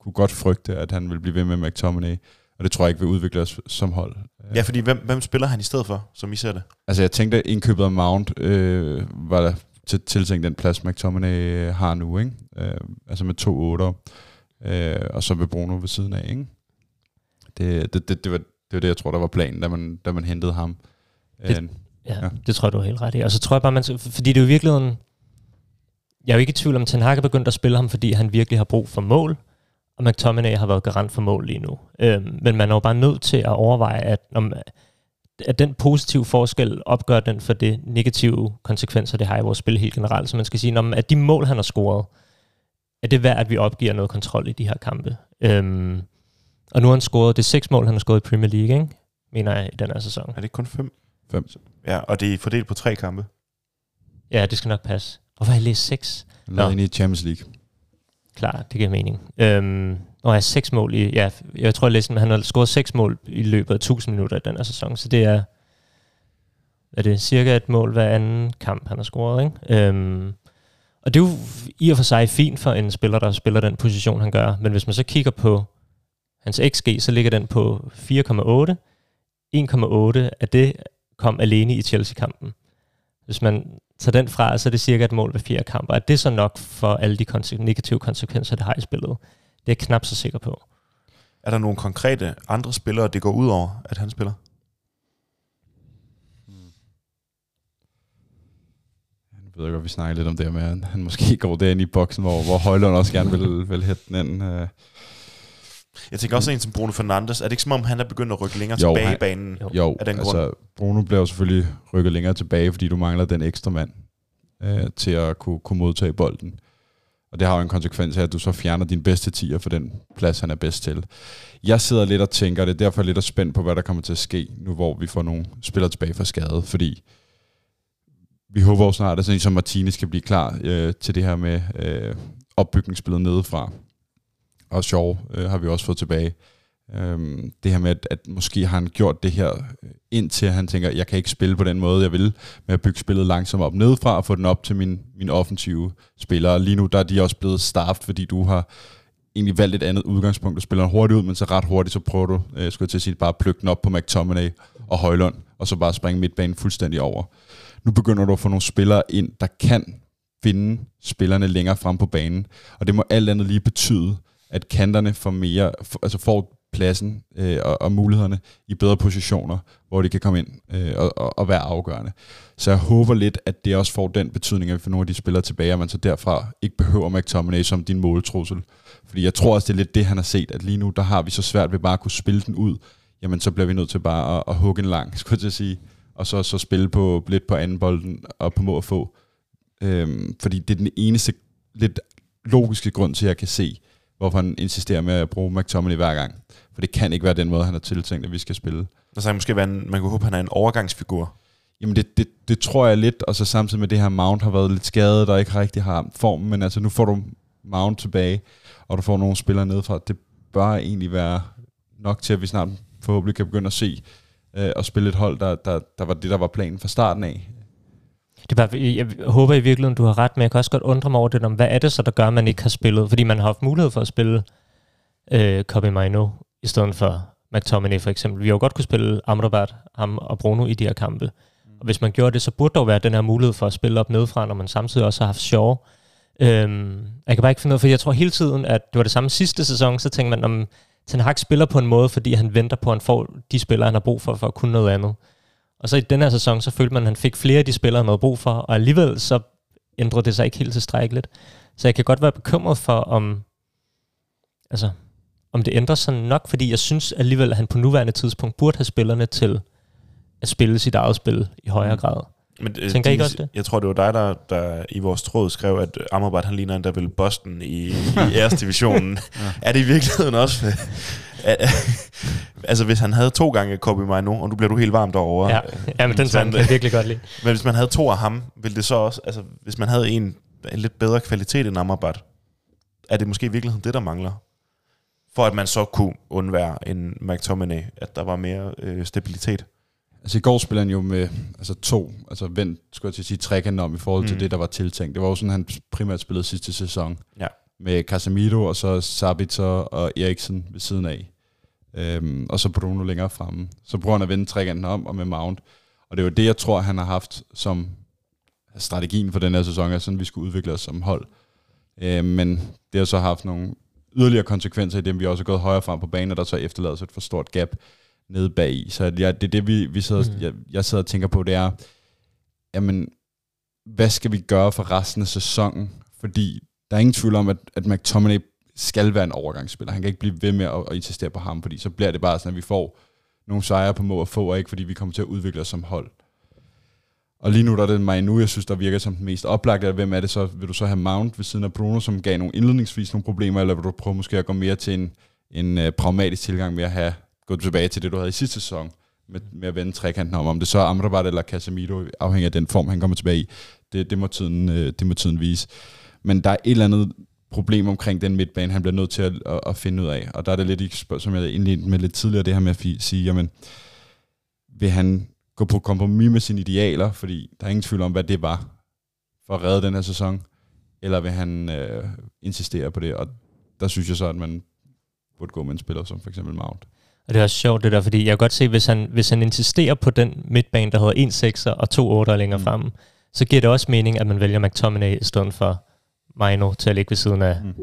kunne godt frygte, at han vil blive ved med McTominay, og det tror jeg ikke vil udvikle os som hold. Ja, fordi hvem, hvem spiller han i stedet for, som I ser det? Altså, jeg tænkte, at indkøbet af Mount øh, var der til, tiltænkt den plads, McTominay har nu, ikke? Øh, altså med to otter, øh, og så vil Bruno ved siden af, ikke? Det, det, det, det, var, det var det, jeg tror, der var planen, da man, da man hentede ham. Det, øh, ja, ja, det tror jeg, du er helt ret i. Og så tror jeg bare, man, fordi det er jo i virkeligheden, jeg er jo ikke i tvivl om, Ten Hag er begyndt at spille ham, fordi han virkelig har brug for mål, og McTominay har været garant for mål lige nu. Øhm, men man er jo bare nødt til at overveje, at, om, at den positive forskel opgør den for det negative konsekvenser, det har i vores spil helt generelt. Så man skal sige, at de mål, han har scoret, er det værd, at vi opgiver noget kontrol i de her kampe. Øhm, og nu har han scoret, det er seks mål, han har scoret i Premier League, ikke? mener jeg, i den her sæson. Er det ikke kun fem? Fem. Ja, og det er fordelt på tre kampe. Ja, det skal nok passe. Hvorfor har jeg læst seks? Nå. ind i Champions League. Klar, det giver mening. Øhm, og jeg har seks mål i, ja, jeg tror jeg læste, at han har scoret seks mål i løbet af 1000 minutter i den her sæson, så det er, er det cirka et mål hver anden kamp, han har scoret, ikke? Øhm, og det er jo i og for sig fint for en spiller, der spiller den position, han gør, men hvis man så kigger på Hans XG, så ligger den på 4,8. 1,8 af det kom alene i Chelsea-kampen. Hvis man tager den fra, så er det cirka et mål ved fire kampe. Er det så nok for alle de konse- negative konsekvenser, det har i spillet? Det er jeg knap så sikker på. Er der nogle konkrete andre spillere, det går ud over, at han spiller? Jeg ved godt, vi snakker lidt om det med, at han måske går derinde i boksen, hvor, hvor Højlund også gerne vil, vil hætte den ind. Øh. Jeg tænker også en som Bruno Fernandes. Er det ikke som om, han er begyndt at rykke længere jo, tilbage han, i banen jo, jo, af den altså, grund? Bruno bliver jo selvfølgelig rykket længere tilbage, fordi du mangler den ekstra mand øh, til at kunne, kunne modtage bolden. Og det har jo en konsekvens af, at du så fjerner din bedste tiger for den plads, han er bedst til. Jeg sidder lidt og tænker, det er derfor lidt spændt på, hvad der kommer til at ske, nu hvor vi får nogle spillere tilbage fra skade, fordi vi håber jo snart, at sådan en som Martinez kan blive klar øh, til det her med øh, opbygningsspillet nedefra og sjov øh, har vi også fået tilbage. Øhm, det her med, at, at måske har han gjort det her, øh, indtil han tænker, jeg kan ikke spille på den måde, jeg vil, med at bygge spillet langsomt op nedefra og få den op til min, min offensive spillere. Lige nu der er de også blevet staffet, fordi du har egentlig valgt et andet udgangspunkt. Du spiller hurtigt ud, men så ret hurtigt, så prøver du, øh, skulle jeg til at sige, bare at plukke den op på McTominay og Højlund, og så bare springe midtbanen fuldstændig over. Nu begynder du at få nogle spillere ind, der kan finde spillerne længere frem på banen, og det må alt andet lige betyde, at kanterne får mere, for, altså får pladsen øh, og, og mulighederne i bedre positioner, hvor de kan komme ind øh, og, og, og være afgørende. Så jeg håber lidt, at det også får den betydning, at vi får nogle af de spillere tilbage, og man så derfra ikke behøver McTominay som din måltrussel. Fordi jeg tror også, det er lidt det, han har set, at lige nu, der har vi så svært ved bare at kunne spille den ud. Jamen, så bliver vi nødt til bare at, at hugge en lang, skulle jeg sige, og så, så spille på, lidt på anden bolden og på må at få. Øhm, fordi det er den eneste lidt logiske grund til, at jeg kan se, hvorfor han insisterer med at bruge McTominay hver gang. For det kan ikke være den måde, han har tiltænkt, at vi skal spille. Så sagde måske, at man kunne håbe, at han er en overgangsfigur. Jamen det, det, det tror jeg lidt, og så samtidig med det her Mount har været lidt skadet, og ikke rigtig har formen, men altså nu får du Mount tilbage, og du får nogle spillere nedefra. Det bør egentlig være nok til, at vi snart forhåbentlig kan begynde at se øh, og spille et hold, der, der, der var det, der var planen fra starten af. Det er bare, jeg håber i virkeligheden, du har ret, men jeg kan også godt undre mig over det, om hvad er det så, der gør, at man ikke har spillet? Fordi man har haft mulighed for at spille øh, Kobe Maino i stedet for McTominay for eksempel. Vi har jo godt kunne spille Amrabat, ham og Bruno i de her kampe. Og hvis man gjorde det, så burde der jo være den her mulighed for at spille op nedefra, når man samtidig også har haft sjov. Øhm, jeg kan bare ikke finde ud af, for jeg tror hele tiden, at det var det samme sidste sæson, så tænkte man, om Ten Hag spiller på en måde, fordi han venter på, at han får de spillere, han har brug for, for at kunne noget andet. Og så i den her sæson, så følte man, at han fik flere af de spillere, han havde brug for, og alligevel så ændrede det sig ikke helt tilstrækkeligt. Så jeg kan godt være bekymret for, om, altså, om det ændrer sig nok, fordi jeg synes alligevel, at han på nuværende tidspunkt burde have spillerne til at spille sit eget spil i højere Mm. grad. Men, øh, Tænker ikke også det? Jeg tror, det var dig, der, der i vores tråd skrev, at Amrabat han ligner en, der vil Boston i, i æresdivisionen. Er det i virkeligheden også... altså, hvis han havde to gange Kobe Maino, og nu bliver du helt varm derovre. Ja, ja men den han- kan jeg virkelig godt lide. Men hvis man havde to af ham, ville det så også... Altså, hvis man havde en, en lidt bedre kvalitet end Amrabat, er det måske i virkeligheden det, der mangler? For at man så kunne undvære en McTominay, at der var mere øh, stabilitet. Altså i går spillede han jo med altså to, altså vendt, skulle jeg til at sige, trekanten om i forhold til Mm. det, der var tiltænkt. Det var jo sådan, han primært spillede sidste sæson. Ja. Med Casemiro, og så Sabitzer og Eriksen ved siden af. Øhm, og så Bruno længere fremme. Så prøver han at vende trekanten om, og med Mount. Og det er jo det, jeg tror, han har haft som strategien for den her sæson, er sådan, vi skulle udvikle os som hold. Øh, men det har så haft nogle yderligere konsekvenser i dem, vi også er gået højere frem på banen, og der så efterlader sig et for stort gap nede bag i. Så ja, det er det, vi, vi sidder, mm. jeg, jeg sidder og tænker på, det er, jamen, hvad skal vi gøre for resten af sæsonen? Fordi der er ingen tvivl om, at, at McTominay skal være en overgangsspiller. Han kan ikke blive ved med at, at insistere på ham, fordi så bliver det bare sådan, at vi får nogle sejre på må og få, og ikke fordi vi kommer til at udvikle os som hold. Og lige nu der er det mig nu, jeg synes, der virker som den mest oplagte. Hvem er det så? Vil du så have Mount ved siden af Bruno, som gav nogle indledningsvis nogle problemer, eller vil du prøve måske at gå mere til en, en uh, pragmatisk tilgang med at have gå tilbage til det, du havde i sidste sæson, med, med at vende trekanten om, om det så er Amrabat eller Casemiro, afhængig af den form, han kommer tilbage i. Det, det, må tiden, øh, det må tiden vise. Men der er et eller andet problem omkring den midtbane, han bliver nødt til at, at, at finde ud af. Og der er det lidt, som jeg indledte med lidt tidligere, det her med at sige, jamen, vil han gå på kompromis med sine idealer, fordi der er ingen tvivl om, hvad det var for at redde den her sæson, eller vil han øh, insistere på det, og der synes jeg så, at man burde gå med en spiller som for eksempel Mount. Og det er også sjovt det der, fordi jeg kan godt se, hvis han, hvis han insisterer på den midtbane, der hedder en 6'er og to 8'er længere mm. Mm. fremme, så giver det også mening, at man vælger McTominay i stedet for Maino til at ligge ved siden af Mm.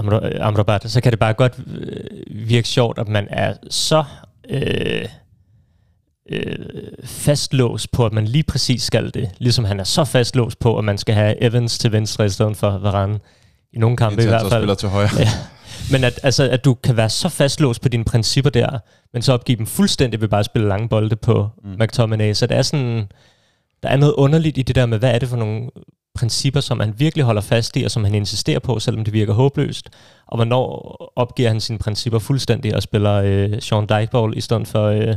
Amra- Amrabat. Så kan det bare godt øh, virke sjovt, at man er så øh, øh, fastlåst på, at man lige præcis skal det. Ligesom han er så fastlåst på, at man skal have Evans til venstre i stedet for Varane. I nogle kampe i Indtil han hvert fald. spiller til højre. Ja. Men at, altså, at du kan være så fastlåst på dine principper der, men så opgive dem fuldstændig ved bare at spille lange bolde på mm. Mm. McTominay. Så det er sådan, der er noget underligt i det der med, hvad er det for nogle principper, som han virkelig holder fast i, og som han insisterer på, selvom det virker håbløst. Og hvornår opgiver han sine principper fuldstændig og spiller øh, Sean Dykeball i stedet for øh,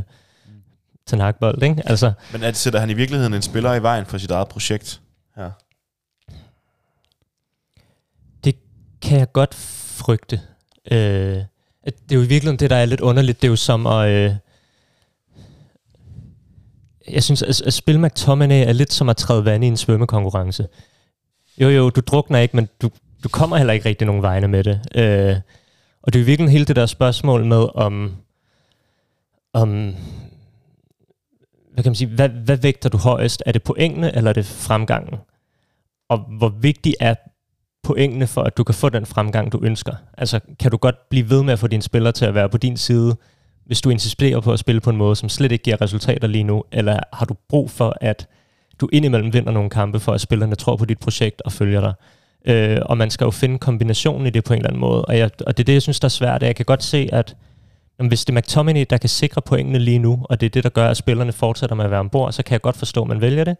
Ten Hag-bold, ikke? Altså, Men at sætter han i virkeligheden en spiller i vejen for sit eget projekt? Ja. Kan jeg godt frygte. Øh, det er jo i virkeligheden det, der er lidt underligt. Det er jo som at... Øh, jeg synes, at, at spille McTominay er lidt som at træde vand i en svømmekonkurrence. Jo, jo, du drukner ikke, men du, du kommer heller ikke rigtig nogen vegne med det. Øh, og det er jo virkelig hele det der spørgsmål med, om, om hvad kan man sige, hvad, hvad vægter du højest? Er det pointene, eller er det fremgangen? Og hvor vigtig er pointene for, at du kan få den fremgang, du ønsker? Altså, kan du godt blive ved med at få dine spillere til at være på din side, hvis du insisterer på at spille på en måde, som slet ikke giver resultater lige nu? Eller har du brug for, at du indimellem vinder nogle kampe, for at spillerne tror på dit projekt og følger dig? Øh, og man skal jo finde kombinationen i det på en eller anden måde. Og, jeg, og det er det, jeg synes, der er svært. Jeg kan godt se, at jamen, hvis det er McTominay, der kan sikre pointene lige nu, og det er det, der gør, at spillerne fortsætter med at være ombord, så kan jeg godt forstå, at man vælger det.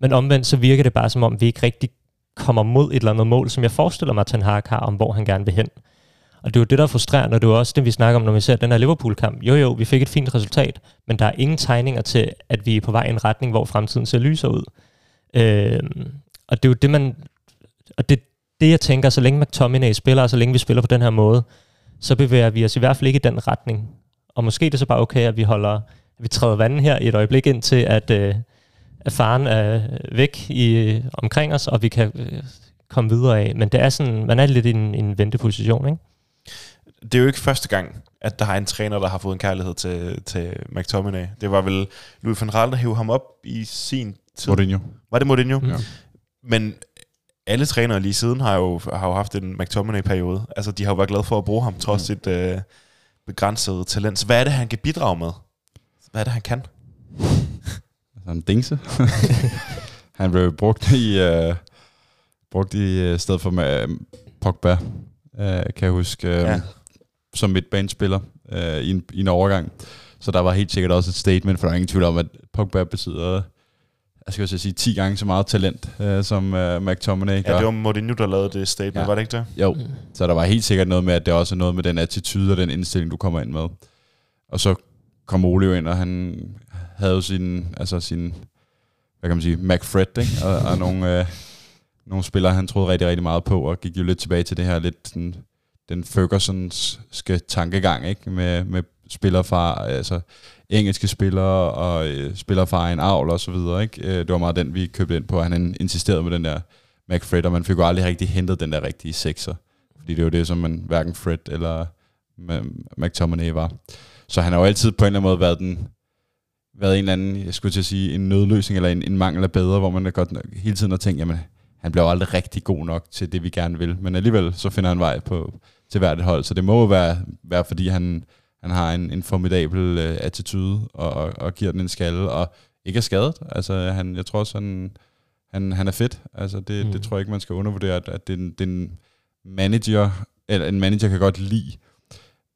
Men omvendt, så virker det bare som om, vi ikke rigtig kommer mod et eller andet mål, som jeg forestiller mig, at Ten Hag har, om hvor han gerne vil hen. Og det er jo det, der er frustrerende, og det er jo også det, vi snakker om, når vi ser den her Liverpool-kamp. Jo, jo, vi fik et fint resultat, men der er ingen tegninger til, at vi er på vej i en retning, hvor fremtiden ser lysere ud. Øh, og det er jo det, man... Og det, det, jeg tænker, så længe McTominay spiller, og så længe vi spiller på den her måde, så bevæger vi os i hvert fald ikke i den retning. Og måske er det så bare okay, at vi holder, vi træder vandet her i et øjeblik ind til, at, øh, at faren er væk i, omkring os, og vi kan øh, komme videre af. Men det er sådan, man er lidt i en, en venteposition, ikke? Det er jo ikke første gang, at der har en træner, der har fået en kærlighed til, til McTominay. Det var vel Louis van Gaal, der hævde ham op i sin tid. Mourinho. Var det Mourinho? Ja. Men alle trænere lige siden har jo, har jo haft en McTominay-periode. Altså, de har jo været glade for at bruge ham, trods mm. sit øh, begrænsede talent. Så hvad er det, han kan bidrage med? Hvad er det, han kan? En dingse. han blev brugt i, uh, brugt i uh, stedet for med, uh, Pogba, uh, kan jeg huske, uh, Ja. som midtbanespiller uh, i, en, i en overgang. Så der var helt sikkert også et statement, for der er ingen tvivl om, at Pogba besidder jeg skal også sige 10 gange så meget talent, uh, som uh, McTominay gør. Ja, det var Mourinho, der lavede det statement, ja. Ja. var det ikke det? Jo, så der var helt sikkert noget med, at det også er noget med den attitude og den indstilling, du kommer ind med. Og så kom Ole jo ind, og han havde jo sin, altså sin, hvad kan man sige, McFred, ikke? Og, og nogle, øh, nogle spillere, han troede rigtig, rigtig meget på, og gik jo lidt tilbage til det her lidt sådan, den Fergusonske tankegang, ikke? Med, med spillere fra, altså engelske spillere og øh, spillere fra egen avl og så videre, ikke? Øh, det var meget den, vi købte ind på. Han insisterede med den der McFred, og man fik jo aldrig rigtig hentet den der rigtige sekser. Fordi det var det, som man hverken Fred eller McTominay var. Så han har jo altid på en eller anden måde været den været en eller anden, jeg skulle til at sige, en nødløsning eller en, en mangel af bedre, hvor man er godt nok hele tiden har tænkt, jamen, han bliver aldrig rigtig god nok til det, vi gerne vil. Men alligevel, så finder han vej på, til hvert et hold. Så det må jo være, være fordi han, han har en, en formidabel uh, attitude, og, og, og giver den en skalle, og ikke er skadet. Altså, han, jeg tror også, han, han, han er fedt. Altså, det, Mm. det tror jeg ikke, man skal undervurdere, at, at det, er en- det er en manager, eller en manager kan godt lide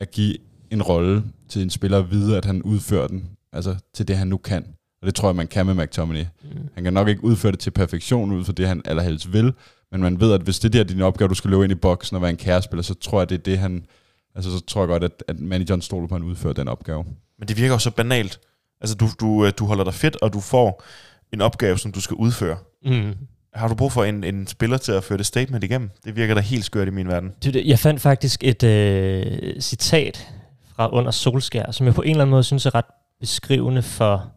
at give en rolle til en spiller og vide, at han udfører den, altså til det, han nu kan. Og det tror jeg, man kan med McTominay. Mm. Han kan nok ikke udføre det til perfektion ud for det, han allerhelst vil, men man ved, at hvis det der er din opgave, du skal løbe ind i boksen og være en kærespiller, så tror jeg, det er det, han... Altså, så tror jeg godt, at, at manageren stoler på, at han udfører den opgave. Men det virker jo så banalt. Altså, du, du, øh, du holder dig fedt, og du får en opgave, som du skal udføre. Mm. Har du brug for en, en spiller til at føre det statement igennem? Det virker da helt skørt i min verden. Jeg fandt faktisk et øh, citat fra under Solskær, som jeg på en eller anden måde synes er ret beskrivende for,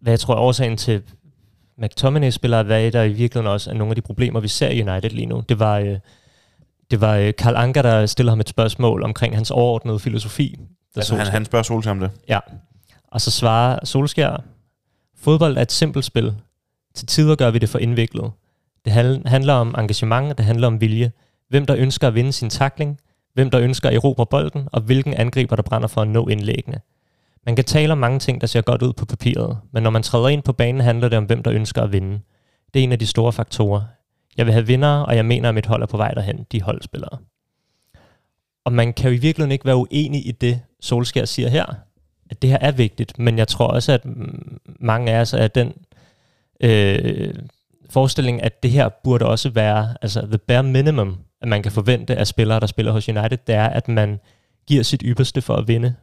hvad jeg tror er årsagen til McTominay spiller, hvad der i virkeligheden også er nogle af de problemer, vi ser i United lige nu. Det var, øh, det var øh, Karl Anker, der stillede ham et spørgsmål omkring hans overordnede filosofi. Da Altså, han, Solskjær- han spørger Solskjaer om det. Ja. Og så svarer Solskjær, fodbold er et simpelt spil. Til tider gør vi det for indviklet. Det handler om engagement, og det handler om vilje. Hvem der ønsker at vinde sin takling, hvem der ønsker at erobre bolden, og hvilken angriber der brænder for at nå indlæggene. Man kan tale om mange ting, der ser godt ud på papiret, men når man træder ind på banen, handler det om, hvem der ønsker at vinde. Det er en af de store faktorer. Jeg vil have vindere, og jeg mener, at mit hold er på vej derhen, de holdspillere. Og man kan jo i virkeligheden ikke være uenig i det, Solskjaer siger her, at det her er vigtigt, men jeg tror også, at mange af os er den øh, forestilling, at det her burde også være altså the bare minimum, at man kan forvente af spillere, der spiller hos United, det er, at man giver sit ypperste for at vinde.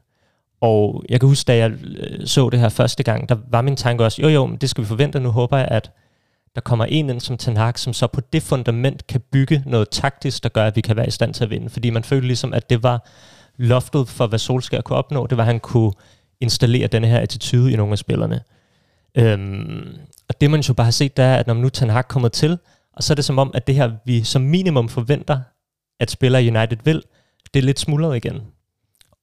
Og jeg kan huske, da jeg øh, så det her første gang, der var min tanke også, jo jo, men det skal vi forvente, nu håber jeg, at der kommer en ind som Ten Hag, som så på det fundament kan bygge noget taktisk, der gør, at vi kan være i stand til at vinde. Fordi man følte ligesom, at det var loftet for, hvad Solskjaer kunne opnå, det var, at han kunne installere denne her attitude i nogle af spillerne. Øhm, det man jo bare har set, det er, at når nu Ten Hag kommer til, og så er det som om, at det her, vi som minimum forventer, at spiller United vil, det er lidt smuldret igen.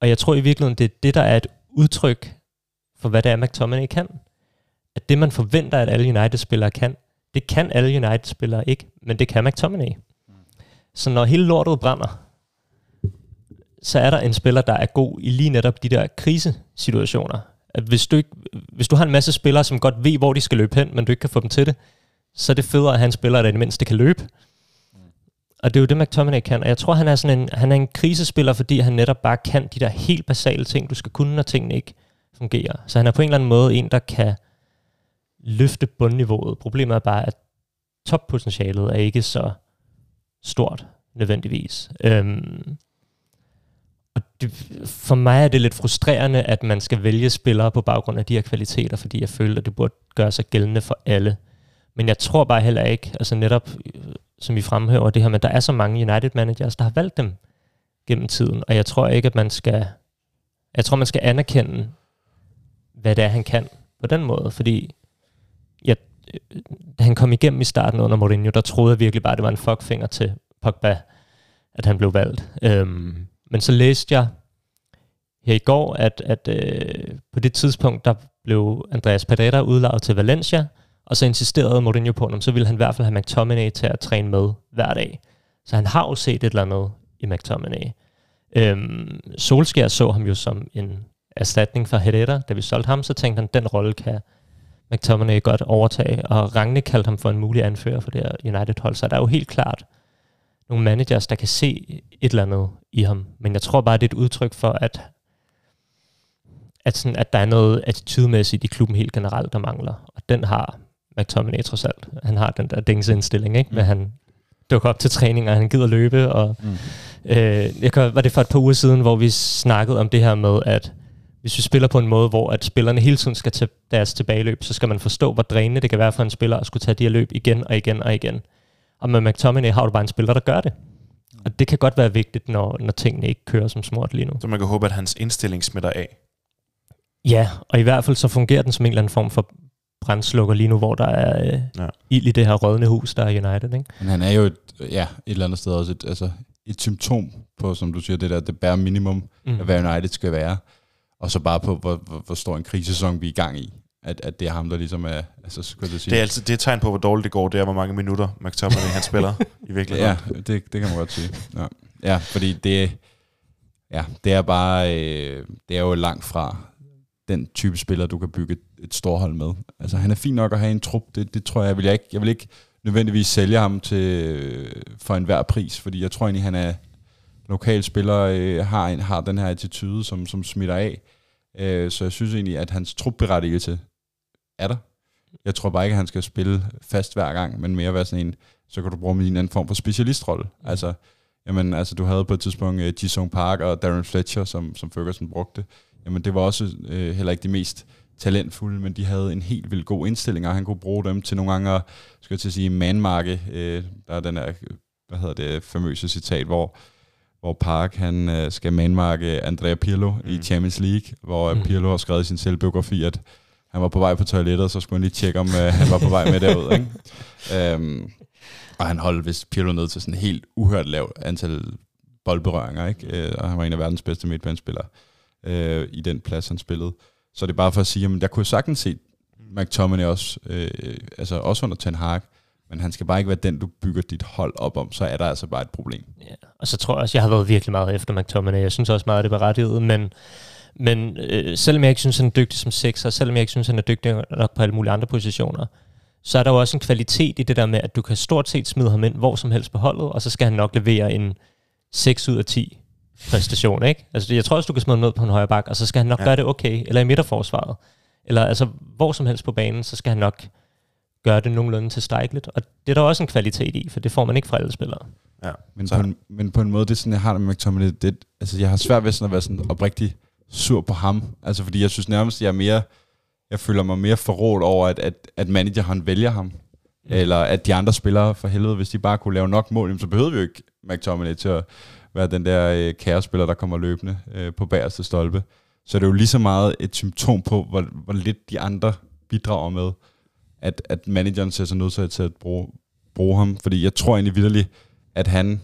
Og jeg tror i virkeligheden, det er det, der er et udtryk for, hvad det er, McTominay kan. At det, man forventer, at alle United-spillere kan, det kan alle United-spillere ikke, men det kan McTominay. Så når hele lortet brænder, så er der en spiller, der er god i lige netop de der krisesituationer. At hvis, du ikke, hvis du har en masse spillere, som godt ved, hvor de skal løbe hen, men du ikke kan få dem til det, så er det federe at have en spiller, der i det mindste kan løbe. Og det er jo det, McTominay kan. Og jeg tror, han er, sådan en, han er en krisespiller, fordi han netop bare kan de der helt basale ting, du skal kunne, når tingene ikke fungerer. Så han er på en eller anden måde en, der kan løfte bundniveauet. Problemet er bare, at toppotentialet er ikke så stort nødvendigvis. Øhm, og det, for mig er det lidt frustrerende, at man skal vælge spillere på baggrund af de her kvaliteter, fordi jeg føler, at det burde gøre sig gældende for alle. Men jeg tror bare heller ikke, altså netop, øh, som vi fremhæver det her, men der er så mange United-managers, der har valgt dem gennem tiden, og jeg tror ikke, at man skal, jeg tror, man skal anerkende hvad det er, han kan på den måde. Fordi jeg, øh, da han kom igennem i starten under Mourinho, der troede jeg virkelig bare, at det var en fuckfinger til Pogba, at han blev valgt. Øhm, men så læste jeg her i går, at, at øh, på det tidspunkt, der blev Andreas Pereira udlaget til Valencia, og så insisterede Mourinho på, at så ville han i hvert fald have McTominay til at træne med hver dag. Så han har jo set et eller andet i McTominay. Øhm, Solskjaer så ham jo som en erstatning for Herrera. Da vi solgte ham, så tænkte han, den rolle kan McTominay godt overtage, og Rangne kaldte ham for en mulig anfører for det her United-hold. Så der er jo helt klart nogle managers, der kan se et eller andet i ham. Men jeg tror bare, det er et udtryk for, at at, sådan, at der er noget attitudemæssigt i klubben helt generelt, der mangler. Og den har McTominay trods alt. Han har den der dingsindstilling, ikke? Mm. Men han dukker op til træning, og han gider løbe. Og, mm. øh, jeg kan, var det for et par uger siden, hvor vi snakkede om det her med, at hvis vi spiller på en måde, hvor at spillerne hele tiden skal tage deres tilbageløb, så skal man forstå, hvor drænende det kan være for en spiller at skulle tage de her løb igen og igen og igen. Og med McTominay har du bare en spiller, der gør det. Og det kan godt være vigtigt, når, når tingene ikke kører som smurt lige nu. Så man kan håbe, at hans indstilling smitter af. Ja, og i hvert fald så fungerer den som en eller anden form for brændslukker lige nu, hvor der er øh, ja. ild i det her rådne hus, der er United. Ikke? Men han er jo et, ja, et eller andet sted også et, altså et symptom på, som du siger, det der, det bare minimum mm. af, hvad United skal være. Og så bare på, hvor, hvor, hvor stor en krisesæson vi er i gang i. At, at det er ham, der ligesom er... Altså, skulle jeg sige. Det er altid det er tegn på, hvor dårligt det går, det er, hvor mange minutter McTominay han spiller i virkeligheden. Ja, det, det kan man godt sige. Ja, ja fordi det, ja, det er bare... Øh, det er jo langt fra den type spiller, du kan bygge et, et stort hold med. Altså, han er fin nok at have en trup. Det, det tror jeg, jeg vil jeg ikke... Jeg vil ikke nødvendigvis sælge ham til, for enhver pris, fordi jeg tror egentlig, han er lokal spiller, øh, har, en, har den her attitude, som, som smitter af. Øh, så jeg synes egentlig, at hans trupberettigelse er der. Jeg tror bare ikke, at han skal spille fast hver gang, men mere være sådan en, så kan du bruge min anden form for specialistrolle. Altså, jamen, altså, du havde på et tidspunkt uh, Jisung Park og Darren Fletcher, som, som Ferguson brugte. Jamen, det var også uh, heller ikke de mest talentfulde, men de havde en helt vildt god indstilling, og han kunne bruge dem til nogle gange, skal jeg til at sige, manmarke. Uh, der er den her, hvad hedder det, famøse citat, hvor hvor Park han uh, skal manmarke Andrea Pirlo mm. i Champions League, hvor mm. Pirlo har skrevet i sin selvbiografi, at han var på vej på toilettet, så skulle han lige tjekke, om uh, han var på vej med derud. Ikke? Um, og han holdt vist Pirlo ned til sådan en helt uhørt lav antal boldberøringer, ikke? Uh, og han var en af verdens bedste midtbanespillere uh, i den plads, han spillede. Så det er bare for at sige, at jeg kunne sagtens se McTominay også, uh, altså også under Ten Hag, men han skal bare ikke være den, du bygger dit hold op om, så er der altså bare et problem. Ja, og så tror jeg også, jeg har været virkelig meget efter McTominay. Jeg synes også meget, at det er berettiget, men, men øh, selvom jeg ikke synes, han er dygtig som sekser, selvom jeg ikke synes, han er dygtig nok på alle mulige andre positioner, så er der jo også en kvalitet i det der med, at du kan stort set smide ham ind hvor som helst på holdet, og så skal han nok levere en 6 ud af 10 præstation, ikke? Altså, jeg tror også, du kan smide ham ned på en højre bak, og så skal han nok ja. gøre det okay, eller i midterforsvaret. Eller altså, hvor som helst på banen, så skal han nok gøre det nogenlunde tilstrækkeligt. Og det er der også en kvalitet i, for det får man ikke fra alle spillere. Ja, men, på en, men på en måde, det er sådan, jeg har det med McTominay, det, altså jeg har svært ved sådan at være sådan oprigtig sur på ham. Altså fordi jeg synes nærmest, jeg er mere, jeg føler mig mere forrådt over, at, at, at manageren vælger ham. Mm. Eller at de andre spillere, for helvede, hvis de bare kunne lave nok mål, så behøvede vi jo ikke McTominay til at være den der øh, kærespiller, der kommer løbende øh, på bagerste stolpe. Så det er jo lige så meget et symptom på, hvor, hvor lidt de andre bidrager med at, at manageren ser sig nødt til at bruge, bruge ham, fordi jeg tror egentlig vidderligt, at han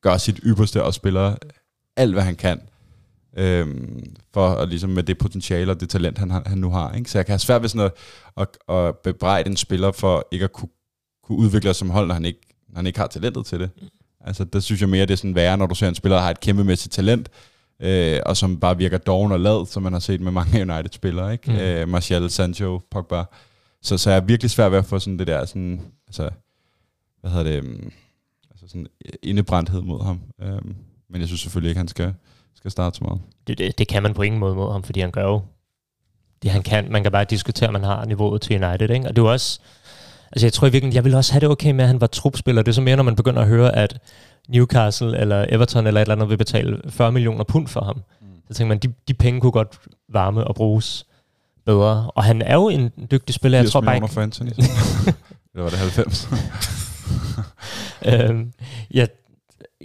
gør sit ypperste og spiller alt, hvad han kan, øhm, for at ligesom med det potentiale og det talent, han, han nu har. Ikke? Så jeg kan have svært ved sådan at, at, at bebrejde en spiller for ikke at kunne, kunne udvikle sig som hold, når han ikke, når han ikke har talentet til det. Altså, der synes jeg mere, det er sådan værre, når du ser en spiller, der har et kæmpemæssigt talent, øh, og som bare virker doven og lad, som man har set med mange United-spillere. Ikke? Mm. Øh, Martial, Sancho, Pogba. Så, så jeg er virkelig svært ved at få sådan det der, sådan, altså, hvad hedder det, um, altså sådan indebrændthed mod ham. Um, men jeg synes selvfølgelig ikke, han skal, skal starte så meget. Det, det, det kan man på ingen måde mod ham, fordi han gør jo det, han kan. Man kan bare diskutere, om man har niveauet til United. Ikke? Og det er også, altså jeg tror i virkeligheden, jeg vil også have det okay med, at han var trupspiller. Det er så mere, når man begynder at høre, at Newcastle eller Everton eller et eller andet vil betale 40 millioner pund for ham. Mm. Så tænker man, de, de penge kunne godt varme og bruges bedre. Og han er jo en dygtig spiller. Jeg tror bare ikke... for Anthony. Eller var det 90? øhm, jeg,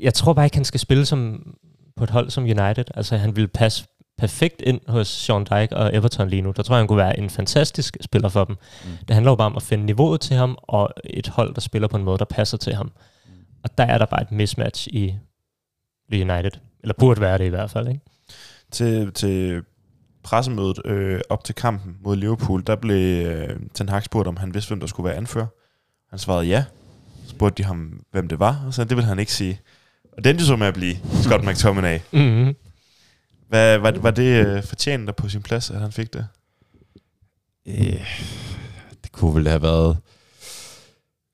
jeg tror bare ikke, han skal spille som på et hold som United. Altså, han vil passe perfekt ind hos Sean Dyke og Everton lige nu. Der tror jeg, han kunne være en fantastisk spiller for dem. Mm. Det handler jo bare om at finde niveauet til ham, og et hold, der spiller på en måde, der passer til ham. Og der er der bare et mismatch i United. Eller burde være det i hvert fald, ikke? Til, til pressemødet øh, op til kampen mod Liverpool, der blev øh, Ten Hag spurgt, om han vidste, hvem der skulle være anfører. Han svarede ja. Så spurgte de ham, hvem det var, og så det ville han ikke sige. Og den så med at blive Scott McTominay. Mm-hmm. Hvad, var, var det øh, fortjent der på sin plads, at han fik det? Øh, det kunne vel have været...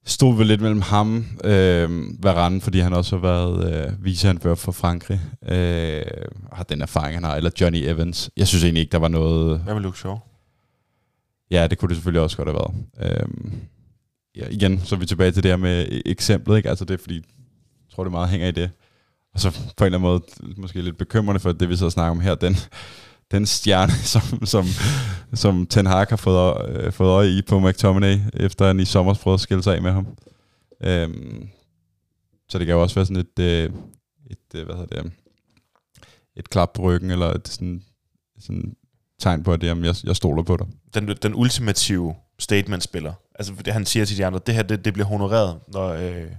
Stod vel lidt mellem ham, øh, Varane, fordi han også har været øh, viceanfører for Frankrig. Øh, har den erfaring, han har. Eller Johnny Evans. Jeg synes egentlig ikke, der var noget... Hvad med Luke Shaw? Ja, det kunne det selvfølgelig også godt have været. Øh, ja, igen, så er vi tilbage til det her med e- eksemplet. Ikke? Altså det er fordi, tror det meget hænger i det. Og så på en eller anden måde, måske lidt bekymrende for det, vi så snakker om her, den, den stjerne, som, som, som Ten Hag har fået, øh, fået øje i på McTominay, efter han i sommer prøvede at skille sig af med ham. Øhm, så det kan jo også være sådan et, øh, et øh, hvad hedder det, et klap på ryggen, eller et sådan, sådan tegn på, at jamen, jeg, jeg stoler på dig. Den, den ultimative statement-spiller. Altså, det, han siger til de andre, det her, det, det bliver honoreret, når, øh,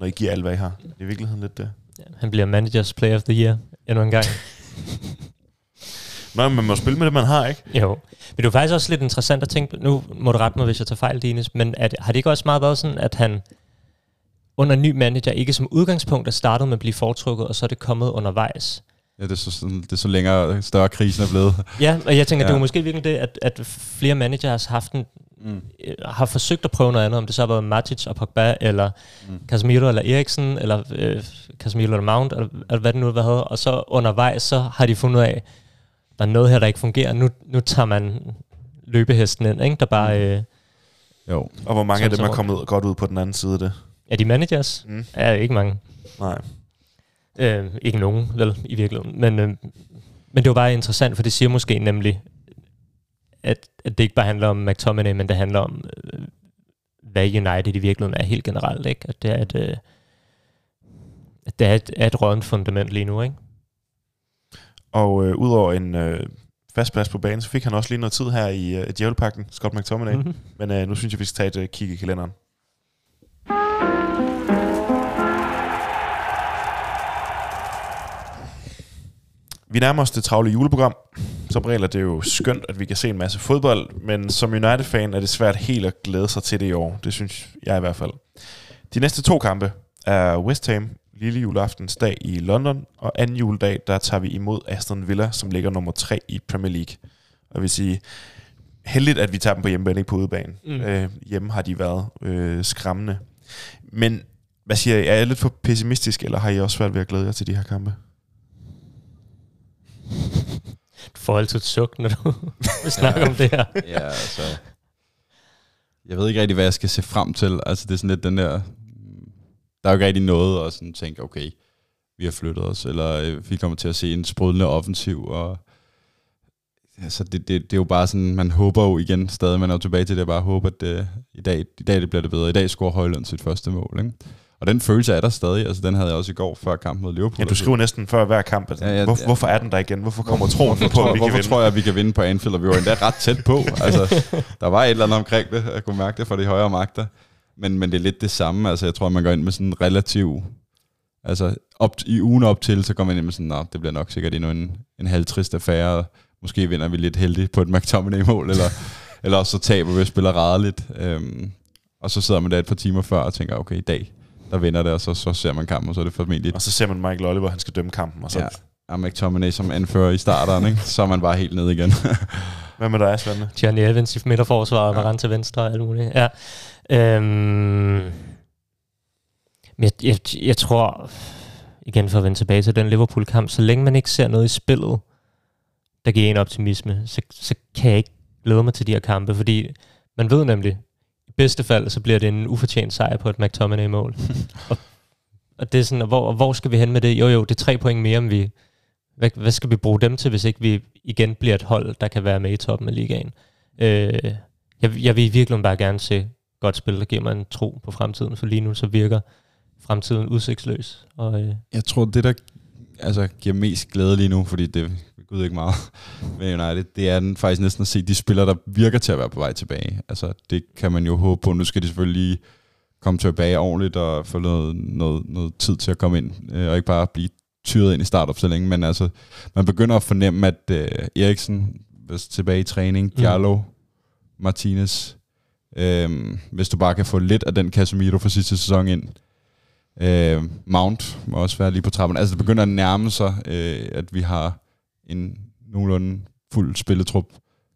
når I giver alt, hvad I har. Det er i virkeligheden lidt det. Ja, han bliver Managers Player of the Year endnu en gang. Nå, man må spille med det, man har, ikke? Jo. Men det er faktisk også lidt interessant at tænke, nu må du rette mig, hvis jeg tager fejl, Dines, men at, har det ikke også meget været sådan, at han under ny manager ikke som udgangspunkt er startet med at blive foretrukket, og så er det kommet undervejs? Ja, det er så, sådan, det er så længere, større krisen er blevet. Ja, og jeg tænker, ja. det er jo måske virkelig det, at, at flere managers har haft en, Mm. har forsøgt at prøve noget andet, om det så har været Matic og Pogba, eller mm. Casemiro eller Eriksen, eller øh, Casemiro eller Mount, eller, eller hvad det nu har været, og så undervejs, så har de fundet ud af, der er noget her, der ikke fungerer. Nu, nu tager man løbehesten ind, ikke? der bare... Øh, Jo. Og hvor mange af dem er kommet godt ud på den anden side af det? er de managers? Mm. Er ikke mange. Nej. Øh, ikke nogen, vel, i virkeligheden. Men, øh, men det var bare interessant, for det siger måske nemlig, at, at det ikke bare handler om McTominay, men det handler om, øh, hvad United i virkeligheden er helt generelt. Ikke? At det er et, øh, at det er et, et rådent fundament lige nu. Ikke? Og øh, udover en øh, fast plads på banen, så fik han også lige noget tid her i øh, Djævelpakken, Scott McTominay. Mm. Mm-hmm. Men øh, nu synes jeg, vi skal tage et øh, kig i kalenderen. Vi nærmer os det travle juleprogram. Som regel er det jo skønt, at vi kan se en masse fodbold, men som United-fan er det svært helt at glæde sig til det i år. Det synes jeg i hvert fald. De næste to kampe er West Ham lille juleaftens dag i London, og anden juledag, der tager vi imod Aston Villa, som ligger nummer 3 i Premier League. Og vil sige, heldigt, at vi tager dem på hjemmebane, ikke på udebane. Mm. Øh, hjemme har de været øh, skræmmende. Men hvad siger I? Er jeg lidt for pessimistisk, eller har I også svært ved at glæde jer til de her kampe? Du får altid et suk, når du snakker om det her. Ja, altså... Jeg ved ikke rigtig, hvad jeg skal se frem til. Altså, det er sådan lidt den der... Der er jo ikke rigtig noget at sådan tænke, okay, vi har flyttet os, eller øh, vi kommer til at se en sprudlende offensiv, og altså, det, det, det, er jo bare sådan, man håber jo igen stadig, man er jo tilbage til det, jeg bare håber, at det, i, dag, i dag det bliver det bedre. I dag scorer Højlund sit første mål, ikke? Og den følelse er der stadig, altså den havde jeg også i går før kampen mod Liverpool. Ja, du skriver næsten før hver kamp, at, Ja, ja, hvor, ja. hvorfor er den der igen? Hvorfor kommer troen hvorfor på, at vi kan vinde? tror jeg, at vi kan vinde på Anfield, og vi var endda ret tæt på. Altså, der var et eller andet omkring det, jeg kunne mærke det fra de højere magter. Men, men det er lidt det samme. Altså, jeg tror, man går ind med sådan en relativ... Altså, op, i ugen op til, så går man ind med sådan, Nå, det bliver nok sikkert endnu en, en halvtrist affære, måske vinder vi lidt heldigt på et McTominay-mål, eller, eller også så taber vi og spiller rædeligt. Øhm, og så sidder man der et par timer før og tænker, okay, i dag, der vinder det, og så, så ser man kampen, og så er det formentlig Og så ser man Michael Oliver, han skal dømme kampen. Og så, Ja. og McTominay som anfører i starteren, ikke? så er man bare helt ned igen. Hvad med dig, Svende? Johnny Evans i midterforsvaret, Ja. Varane til venstre og alt muligt. Ja. Øhm, jeg, jeg, jeg tror, igen for at vende tilbage til den Liverpool-kamp, så længe man ikke ser noget i spillet, der giver en optimisme, så, så kan jeg ikke glæde mig til de her kampe, fordi man ved nemlig, bedste fald, så bliver det en ufortjent sejr på et McTominay-mål. og, og det er sådan, hvor, hvor skal vi hen med det? Jo jo, det er tre point mere, end vi... Hvad, hvad skal vi bruge dem til, hvis ikke vi igen bliver et hold, der kan være med i toppen af ligaen? Øh, jeg, jeg vil virkelig bare gerne se godt spil, der giver mig en tro på fremtiden, for lige nu så virker fremtiden udsigtsløs. Og, øh, Jeg tror, det der altså, giver mest glæde lige nu, fordi det gud ikke meget med United, det er den faktisk næsten at se de spillere, der virker til at være på vej tilbage. Altså, det kan man jo håbe på. Nu skal de selvfølgelig lige komme tilbage ordentligt og få noget, noget, noget tid til at komme ind, øh, og ikke bare blive tyret ind i startopstillingen, men altså, man begynder at fornemme, at øh, Eriksen er tilbage i træning, Diallo, mm. Martinez, øh, hvis du bare kan få lidt af den Casemiro fra sidste sæson ind, øh, Mount må også være lige på trappen. Altså, det begynder at nærme sig, øh, at vi har en nogenlunde fuld spilletrup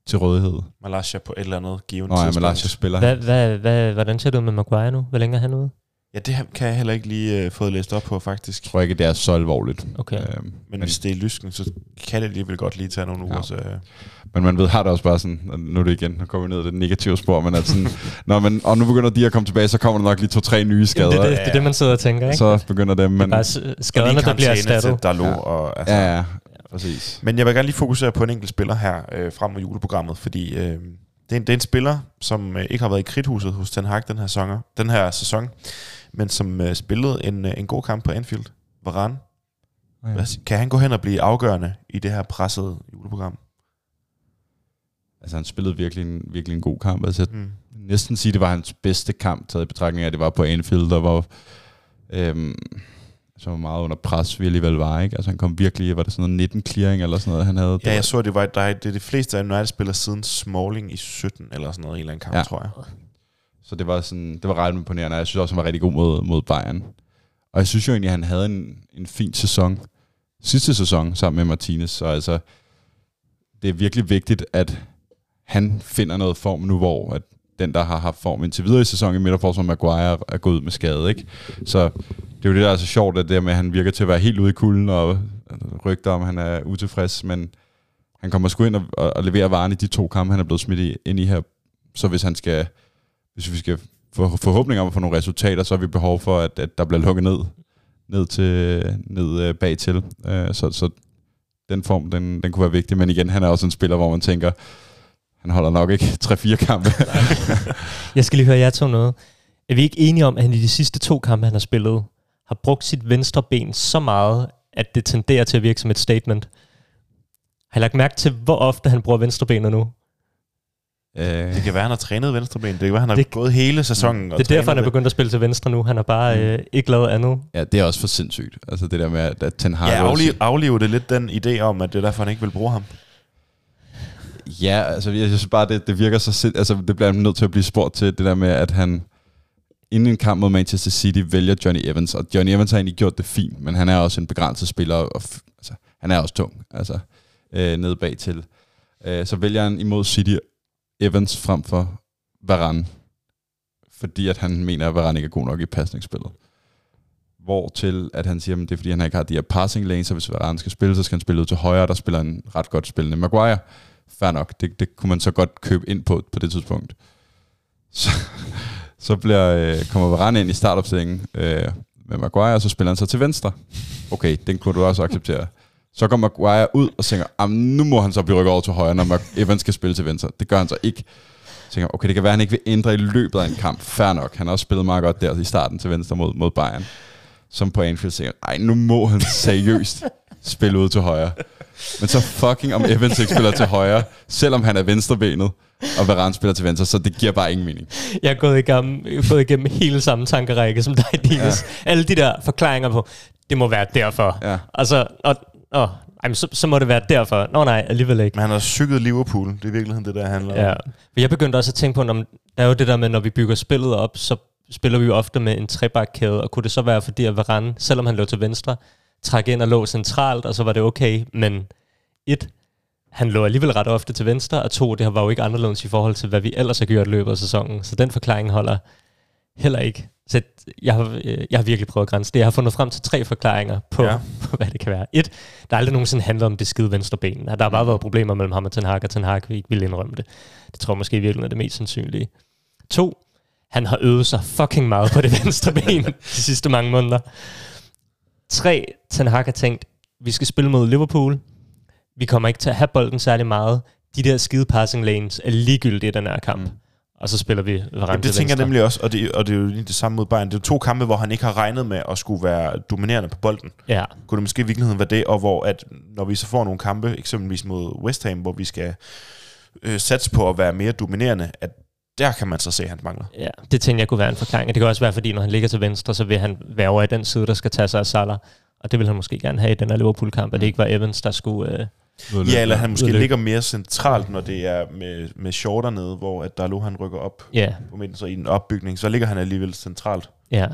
til rådighed. Malaysia på et eller andet givet Nå ja, tidspunkt. Malaysia spiller. Hvad, hvad, hvad, hvordan ser det ud med Maguire nu? Hvor længe er han ude? Ja, det kan jeg heller ikke lige øh, fået læst op på, faktisk. Jeg tror ikke, det er så alvorligt. Okay. Øh, Men, men, hvis det er lysken, så kan det alligevel godt lige tage nogle uger. Ja. Så, øh, men man ved, har det også bare sådan, nu er det igen, nu kommer vi ned i det negative spor, men at sådan, når man, og nu begynder de at komme tilbage, så kommer der nok lige to-tre nye skader. det, er det, det er det, man sidder og tænker, ikke? Så begynder det, Men, men... bare s- skaderne, der bliver erstattet. til Dalot. Ja. Og, altså, Ja, ja, præcis. Men jeg vil gerne lige fokusere på en enkelt spiller her øh, frem mod juleprogrammet, fordi øh, det, er en, det er en spiller, som øh, ikke har været i kridthuset hos Ten Hag den her, sæson, den her sæson, men som øh, spillede en, øh, en god kamp på Anfield. Varane. Ja. Hvad- Kan han gå hen og blive afgørende i det her pressede juleprogram? Altså, han spillede virkelig en, virkelig en god kamp. Altså, Mm. næsten sige, det var hans bedste kamp, taget i betragtning af, at det var på Anfield, der var... Øhm, som var meget under pres, vi alligevel var, ikke? Altså han kom virkelig, var det sådan noget 19 clearing eller sådan noget, han havde? Ja, jeg så, at det var der, det er de fleste af United-spillere siden Smalling i 17 eller sådan noget, en eller anden kamp, Ja. tror jeg. Så det var, sådan, det var ret imponerende, jeg synes også, han var rigtig god mod, mod Bayern. Og jeg synes jo egentlig, at han havde en, en fin sæson. Sidste sæson sammen med Martinez, så altså, det er virkelig vigtigt, at han finder noget form nu, hvor at den, der har haft form indtil videre i sæsonen i midterforsvaret, Maguire, er gået ud med skade, ikke? Så det er jo det, der er så sjovt, at det der med, at han virker til at være helt ude i kulden, og rygter om, han er utilfreds, men han kommer sgu ind og, og, og leverer varen i de to kampe, han er blevet smidt i, ind i her. Så hvis han skal hvis vi skal få forhåbninger om at få nogle resultater, så har vi behov for, at, at der bliver lukket ned, ned, til, ned øh, bag til. Øh, så, så den form, den, den kunne være vigtig. Men igen, han er også en spiller, hvor man tænker, han holder nok ikke 3-4 kampe. Jeg skal lige høre jer to noget. Er vi ikke enige om, at han i de sidste to kampe, han har spillet, har brugt sit venstre ben så meget, at det tenderer til at virke som et statement? Har I lagt mærke til, hvor ofte han bruger venstre benet nu? øh, Det kan være, han har trænet venstreben. Det kan være, han har Det- gået hele sæsonen. og Det er derfor, han er begyndt at spille til venstre nu. Han har bare øh, ikke lavet andet. ja, det er også for sindssygt. Altså det der med, at, Ten Hag... Ja, også- aflive, aflive det lidt den idé om, at det er derfor, han ikke vil bruge ham. Ja, altså jeg synes bare, det, det virker så sind, altså det bliver nødt til at blive spurgt til, det der med, at han inden en kamp mod Manchester City vælger Johnny Evans, og Johnny Evans har egentlig gjort det fint, men han er også en begrænset spiller, og f- altså, han er også tung, altså øh, nede bag til. Øh, så vælger han imod City Evans frem for Varane, fordi at han mener, at Varane ikke er god nok i pasningsspillet. Hvor til, at han siger, at det er fordi, han ikke har de her passing lanes, så hvis Varane skal spille, så skal han spille ud til højre, der spiller en ret godt spillende Maguire. Fair nok, det, det kunne man så godt købe ind på på det tidspunkt. Så, så bliver, øh, kommer Varane ind i startopstillingen øh, med Maguire, og så spiller han så til venstre. Okay, den kunne du også acceptere. Så går Maguire ud og tænker, nu må han så blive rykket over til højre, når Evans skal spille til venstre. Det gør han så ikke. Så tænker, okay, det kan være, at han ikke vil ændre i løbet af en kamp. Fair nok. Han har også spillet meget godt der i starten til venstre mod, mod Bayern. Som på Anfield tænker, ej, nu må han seriøst spille ud til højre. Men så fucking om Evans ikke spiller til højre, selvom han er venstrebenet, og Varane spiller til venstre, så det giver bare ingen mening. Jeg har gået igennem, gået igennem hele samme tankerække som dig, Dinas. Ja. Alle de der forklaringer på, det må være derfor. Ja. Altså, og, og, ej, så, så må det være derfor. Nå nej, alligevel ikke. Men han har cyklet Liverpool. Det er i virkeligheden det, der handler om. Ja. For jeg begyndte også at tænke på, når, der er jo det der med, når vi bygger spillet op, så spiller vi jo ofte med en trebakkæde, og kunne det så være fordi, at Varane, selvom han lå til venstre, trak ind og lå centralt, og så var det okay, men et, han lå alligevel ret ofte til venstre, og to, det var jo ikke anderledes i forhold til, hvad vi ellers har gjort i løbet af sæsonen, så den forklaring holder heller ikke. Så jeg har, øh, jeg har virkelig prøvet at grænse det. Jeg har fundet frem til tre forklaringer på, ja. På hvad det kan være. Et, der er aldrig nogensinde handlet om det skide venstre ben. Der har bare været problemer mellem ham og Ten Hag, og Ten Hag vil ikke ville indrømme det. Det tror jeg måske i virkeligheden er det mest sandsynlige. To, han har øvet sig fucking meget på det venstre ben de sidste mange måneder. Tre, Ten Hag har tænkt, vi skal spille mod Liverpool. Vi kommer ikke til at have bolden særlig meget. De der skide passing lanes er ligegyldige i den her kamp. og så spiller vi Varane Jamen, det tænker jeg venstre. nemlig også, og det, og det er jo lige det samme mod Bayern. Det er to kampe, hvor han ikke har regnet med at skulle være dominerende på bolden. Ja, Kunne det måske i virkeligheden være det, og hvor at, når vi så får nogle kampe, eksempelvis mod West Ham, hvor vi skal øh, satse på at være mere dominerende, at der kan man så se, at han mangler. ja, det tænker jeg kunne være en forklaring. Og det kan også være, fordi når han ligger til venstre, så vil han være over i den side, der skal tage sig af Salah. Og det vil han måske gerne have i den her Liverpool-kamp, at det ikke var Evans, der skulle... Øh, Ja, eller han måske Udløb. ligger mere centralt, når det er med, med shorter nede, hvor at Darlo han rykker op ja, på midten, så i en opbygning, så ligger han alligevel centralt. ja.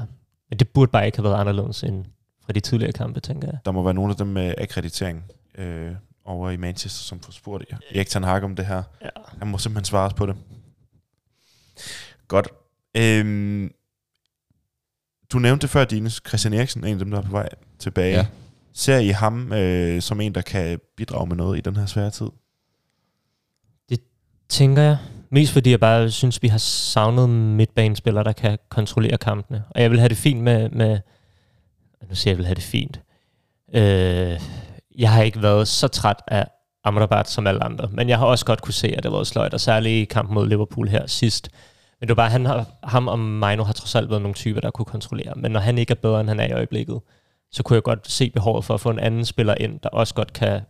Men det burde bare ikke have været anderledes end fra de tidligere kampe, tænker jeg. Der må være nogle af dem med akkreditering øh, over i Manchester, som får spurgt Erik Ten Hag om det her. Ja. Han må simpelthen svare os på det. Godt. Øhm, du nævnte det før, Dines. Christian Eriksen, en af dem, der er på vej tilbage. Ja. Ser I ham øh, som en, der kan bidrage med noget i den her svære tid? Tænker jeg. Mest fordi jeg bare synes, vi har savnet midtbanespillere, der kan kontrollere kampene. Og jeg vil have det fint med... med nu siger jeg, jeg vil have det fint. Øh, jeg har ikke været så træt af Amrabat som alle andre, men jeg har også godt kunne se, at det var sløjt, og særligt i kampen mod Liverpool her sidst. Men det var bare, han har, ham og Mino har trods alt været nogle typer, der kunne kontrollere. Men når han ikke er bedre, end han er i øjeblikket, så kunne jeg godt se behovet for at få en anden spiller ind, der også godt kan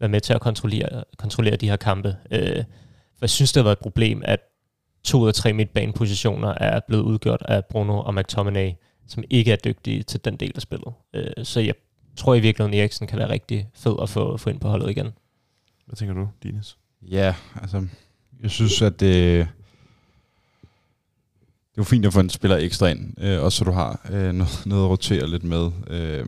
være med til at kontrollere, kontrollere de her kampe. Øh, for jeg synes, det har været et problem, at to ud af tre midtbanepositioner er blevet udgjort af Bruno og McTominay, som ikke er dygtige til den del af spillet. Øh, så jeg tror i virkeligheden, Eriksen kan være rigtig fed at få, få ind på holdet igen. Hvad tænker du, Dines? Ja, altså, jeg synes, at det, det er jo fint at få en spiller ekstra ind, øh, også så du har øh, noget, noget at rotere lidt med. Øh,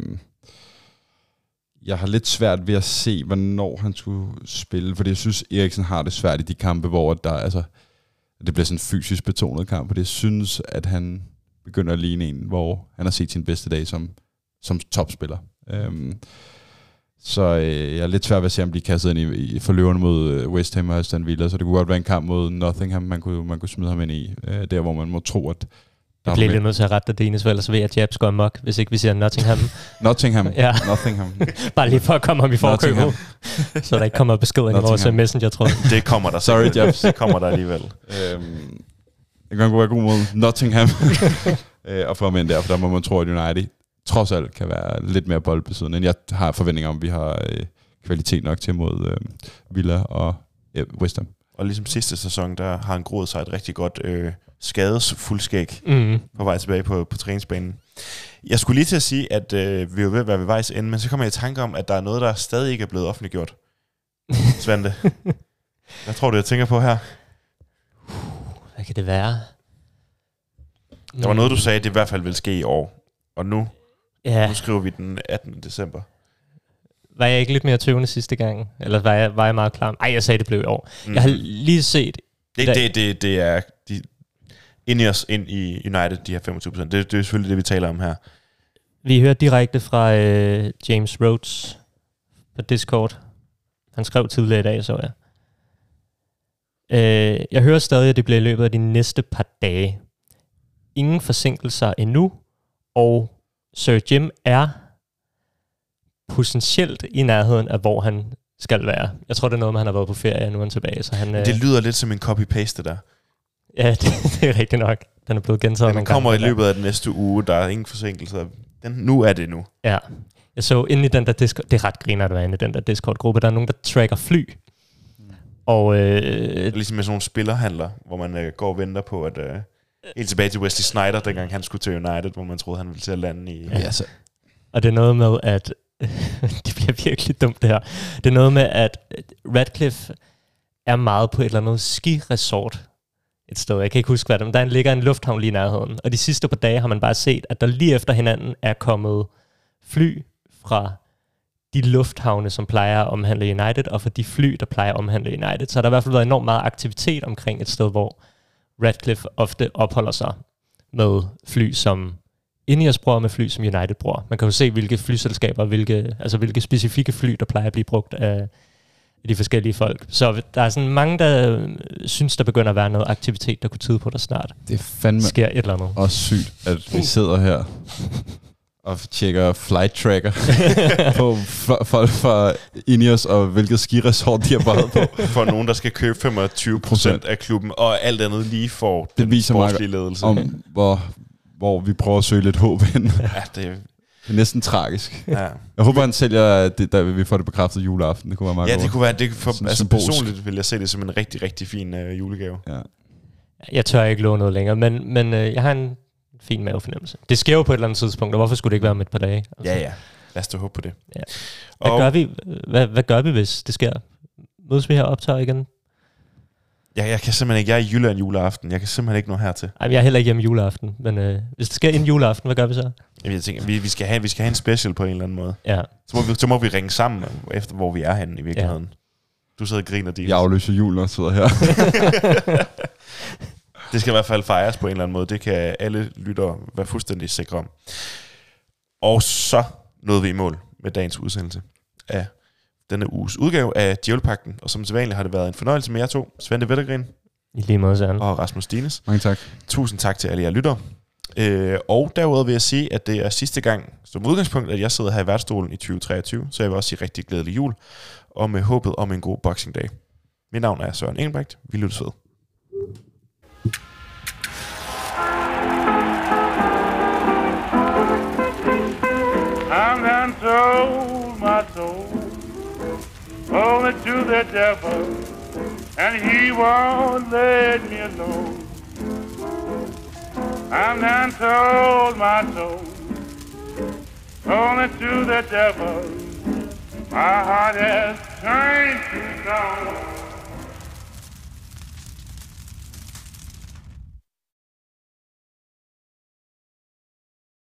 jeg har lidt svært ved at se, hvornår han skulle spille, fordi jeg synes, Eriksen har det svært i de kampe, hvor der, altså, det bliver sådan en fysisk betonet kamp, fordi jeg synes, at han begynder at ligne en, hvor han har set sin bedste dag som, som topspiller. Øh, så øh, jeg er lidt svært ved at se, om de er kastet ind i, i forløverne mod øh, West Ham og Aston Villa, så det kunne godt være en kamp mod Nottingham, man kunne, man kunne smide ham ind i, øh, der hvor man må tro, at der Jeg er bliver lidt nødt til at rette dig, Dines, for ellers ved jeg, at Jabs går amok, hvis ikke vi siger Nottingham. Nottingham. Ja. Nottingham. Bare lige for at komme ham i forkøbet, Nottingham. så der ikke kommer besked ind i vores Nottingham. messenger-tråd. Det kommer der. Sorry. Jabs. Det kommer der alligevel. øhm, det kan godt være god mod Nottingham øh, og få ham ind der, for der må man tro, at United trods alt kan være lidt mere boldbesiddende, end jeg har forventninger om, at vi har øh, kvalitet nok til mod øh, Villa og øh, West Ham. Og ligesom sidste sæson, der har han groet sig et rigtig godt øh, skadesfuldskæg Mm. på vej tilbage på, på træningsbanen. Jeg skulle lige til at sige, at øh, vi er ved at være ved vejs ende, men så kommer jeg i tanke om, at der er noget, der stadig ikke er blevet offentliggjort. Svante, hvad tror du, jeg tænker på her? Hvad kan det være? Der var noget, du sagde, det i hvert fald vil ske i år. Og nu, Ja, nu skriver vi den 18. december. var jeg ikke lidt mere tøvende sidste gang? Eller var jeg, var jeg meget klar? Nej, jeg sagde, det blev i år. Mm. Jeg har lige set... det, det, det, det er de, ind i os, ind i United, de her 25 procent. Det, det er selvfølgelig det, vi taler om her. Vi hører direkte fra øh, James Rhodes på Discord. Han skrev tidligere i dag, så jeg. Øh, jeg hører stadig, at det bliver i løbet af de næste par dage. Ingen forsinkelser endnu, og Sir Jim er potentielt i nærheden af, hvor han skal være. Jeg tror, det er noget med, han har været på ferie, og nu er han tilbage. Så han, øh, Det lyder lidt som en copy-paste der. ja, det, det er rigtigt nok. Den er blevet gentaget Den kommer i gange. løbet af den næste uge. Der er ingen forsinkelser. Den, nu er det nu. Ja. Jeg så inde i den der Discord, det er ret griner, at være inde i den der Discord-gruppe, der er nogen, der tracker fly. Og øh, Det er ligesom med sådan nogle spillerhandler, hvor man øh, går og venter på, at... Øh, helt tilbage til Wesley Snyder, dengang han skulle til United, hvor man troede, han ville til at lande i... Ja. Så, Og det er noget med, at... det bliver virkelig dumt, det her. Det er noget med, at Radcliffe er meget på et eller andet ski-resort et sted. Jeg kan ikke huske, hvad det er, men der ligger en lufthavn lige i nærheden. Og de sidste par dage har man bare set, at der lige efter hinanden er kommet fly fra de lufthavne, som plejer at omhandle United, og for de fly, der plejer at omhandle United. Så der har i hvert fald været enormt meget aktivitet omkring et sted, hvor Radcliffe ofte opholder sig med fly, som Ineos bruger, og med fly, som United bruger. Man kan jo se, hvilke flyselskaber, hvilke, altså hvilke specifikke fly, der plejer at blive brugt af, de forskellige folk. Så der er sådan mange, der øh, synes, der begynder at være noget aktivitet, der kunne tyde på, der snart det er fandme sker et eller andet. også sygt, at vi sidder her og tjekker flight tracker på folk fra Ineos, og hvilket skiresort de har været på. For nogen, der skal købe 25% af klubben, og alt andet lige får Det viser mig sportslige ledelse. om, hvor, hvor vi prøver at søge lidt håb ind. Ja, det, Det er næsten tragisk. ja. Jeg håber, han sælger, det, der vi får det bekræftet juleaften. Det kunne være meget ja, det kunne være, det, for, altså symbolsk. personligt vil jeg se det som en rigtig, rigtig fin øh, julegave. Ja. Jeg tør ikke love noget længere, men, men øh, jeg har en fin mavefornemmelse. Det sker jo på et eller andet tidspunkt, og hvorfor skulle det ikke være om et par dage? Altså, Ja, ja. Lad os da håbe på det. Ja. Hvad, Og gør vi, hvad, hvad gør vi, hvis det sker? Mødes vi her og optager igen? jeg, jeg kan simpelthen ikke, jeg er i Jylland juleaften. Jeg kan simpelthen ikke nå hertil. Ej, jeg er heller ikke hjemme juleaften, men øh, hvis det sker inden juleaften, hvad gør vi så? Jeg tænker, vi, vi, skal have, vi skal have en special på en eller anden måde. Ja, Så må vi, så må vi ringe sammen efter, hvor vi er henne i virkeligheden. Ja. Du sidder og griner, Dines. Jeg afløser julen og sidder her. Det skal i hvert fald fejres på en eller anden måde. Det kan alle lyttere være fuldstændig sikre om. Og så nåede vi i mål med dagens udsendelse af denne uges udgave af Djævlepakten. Og som sædvanligt har det været en fornøjelse med jer to, Svende Vettergren i lige måde, Søren. og Rasmus Dines. Mange tak. Tusind tak til alle jer lyttere. Øh, og derudover vil jeg sige, at det er sidste gang som udgangspunkt, at jeg sidder her i værtsstolen i 2023, så jeg vil også sige rigtig glædelig jul, og med håbet om en god Boxing Day. Mit navn er Søren Engelbrecht. Vi lyttes ved. I'm done sold my soul only to the devil, and he won't let me alone. I'm done sold my soul only to the devil. My heart has turned to stone.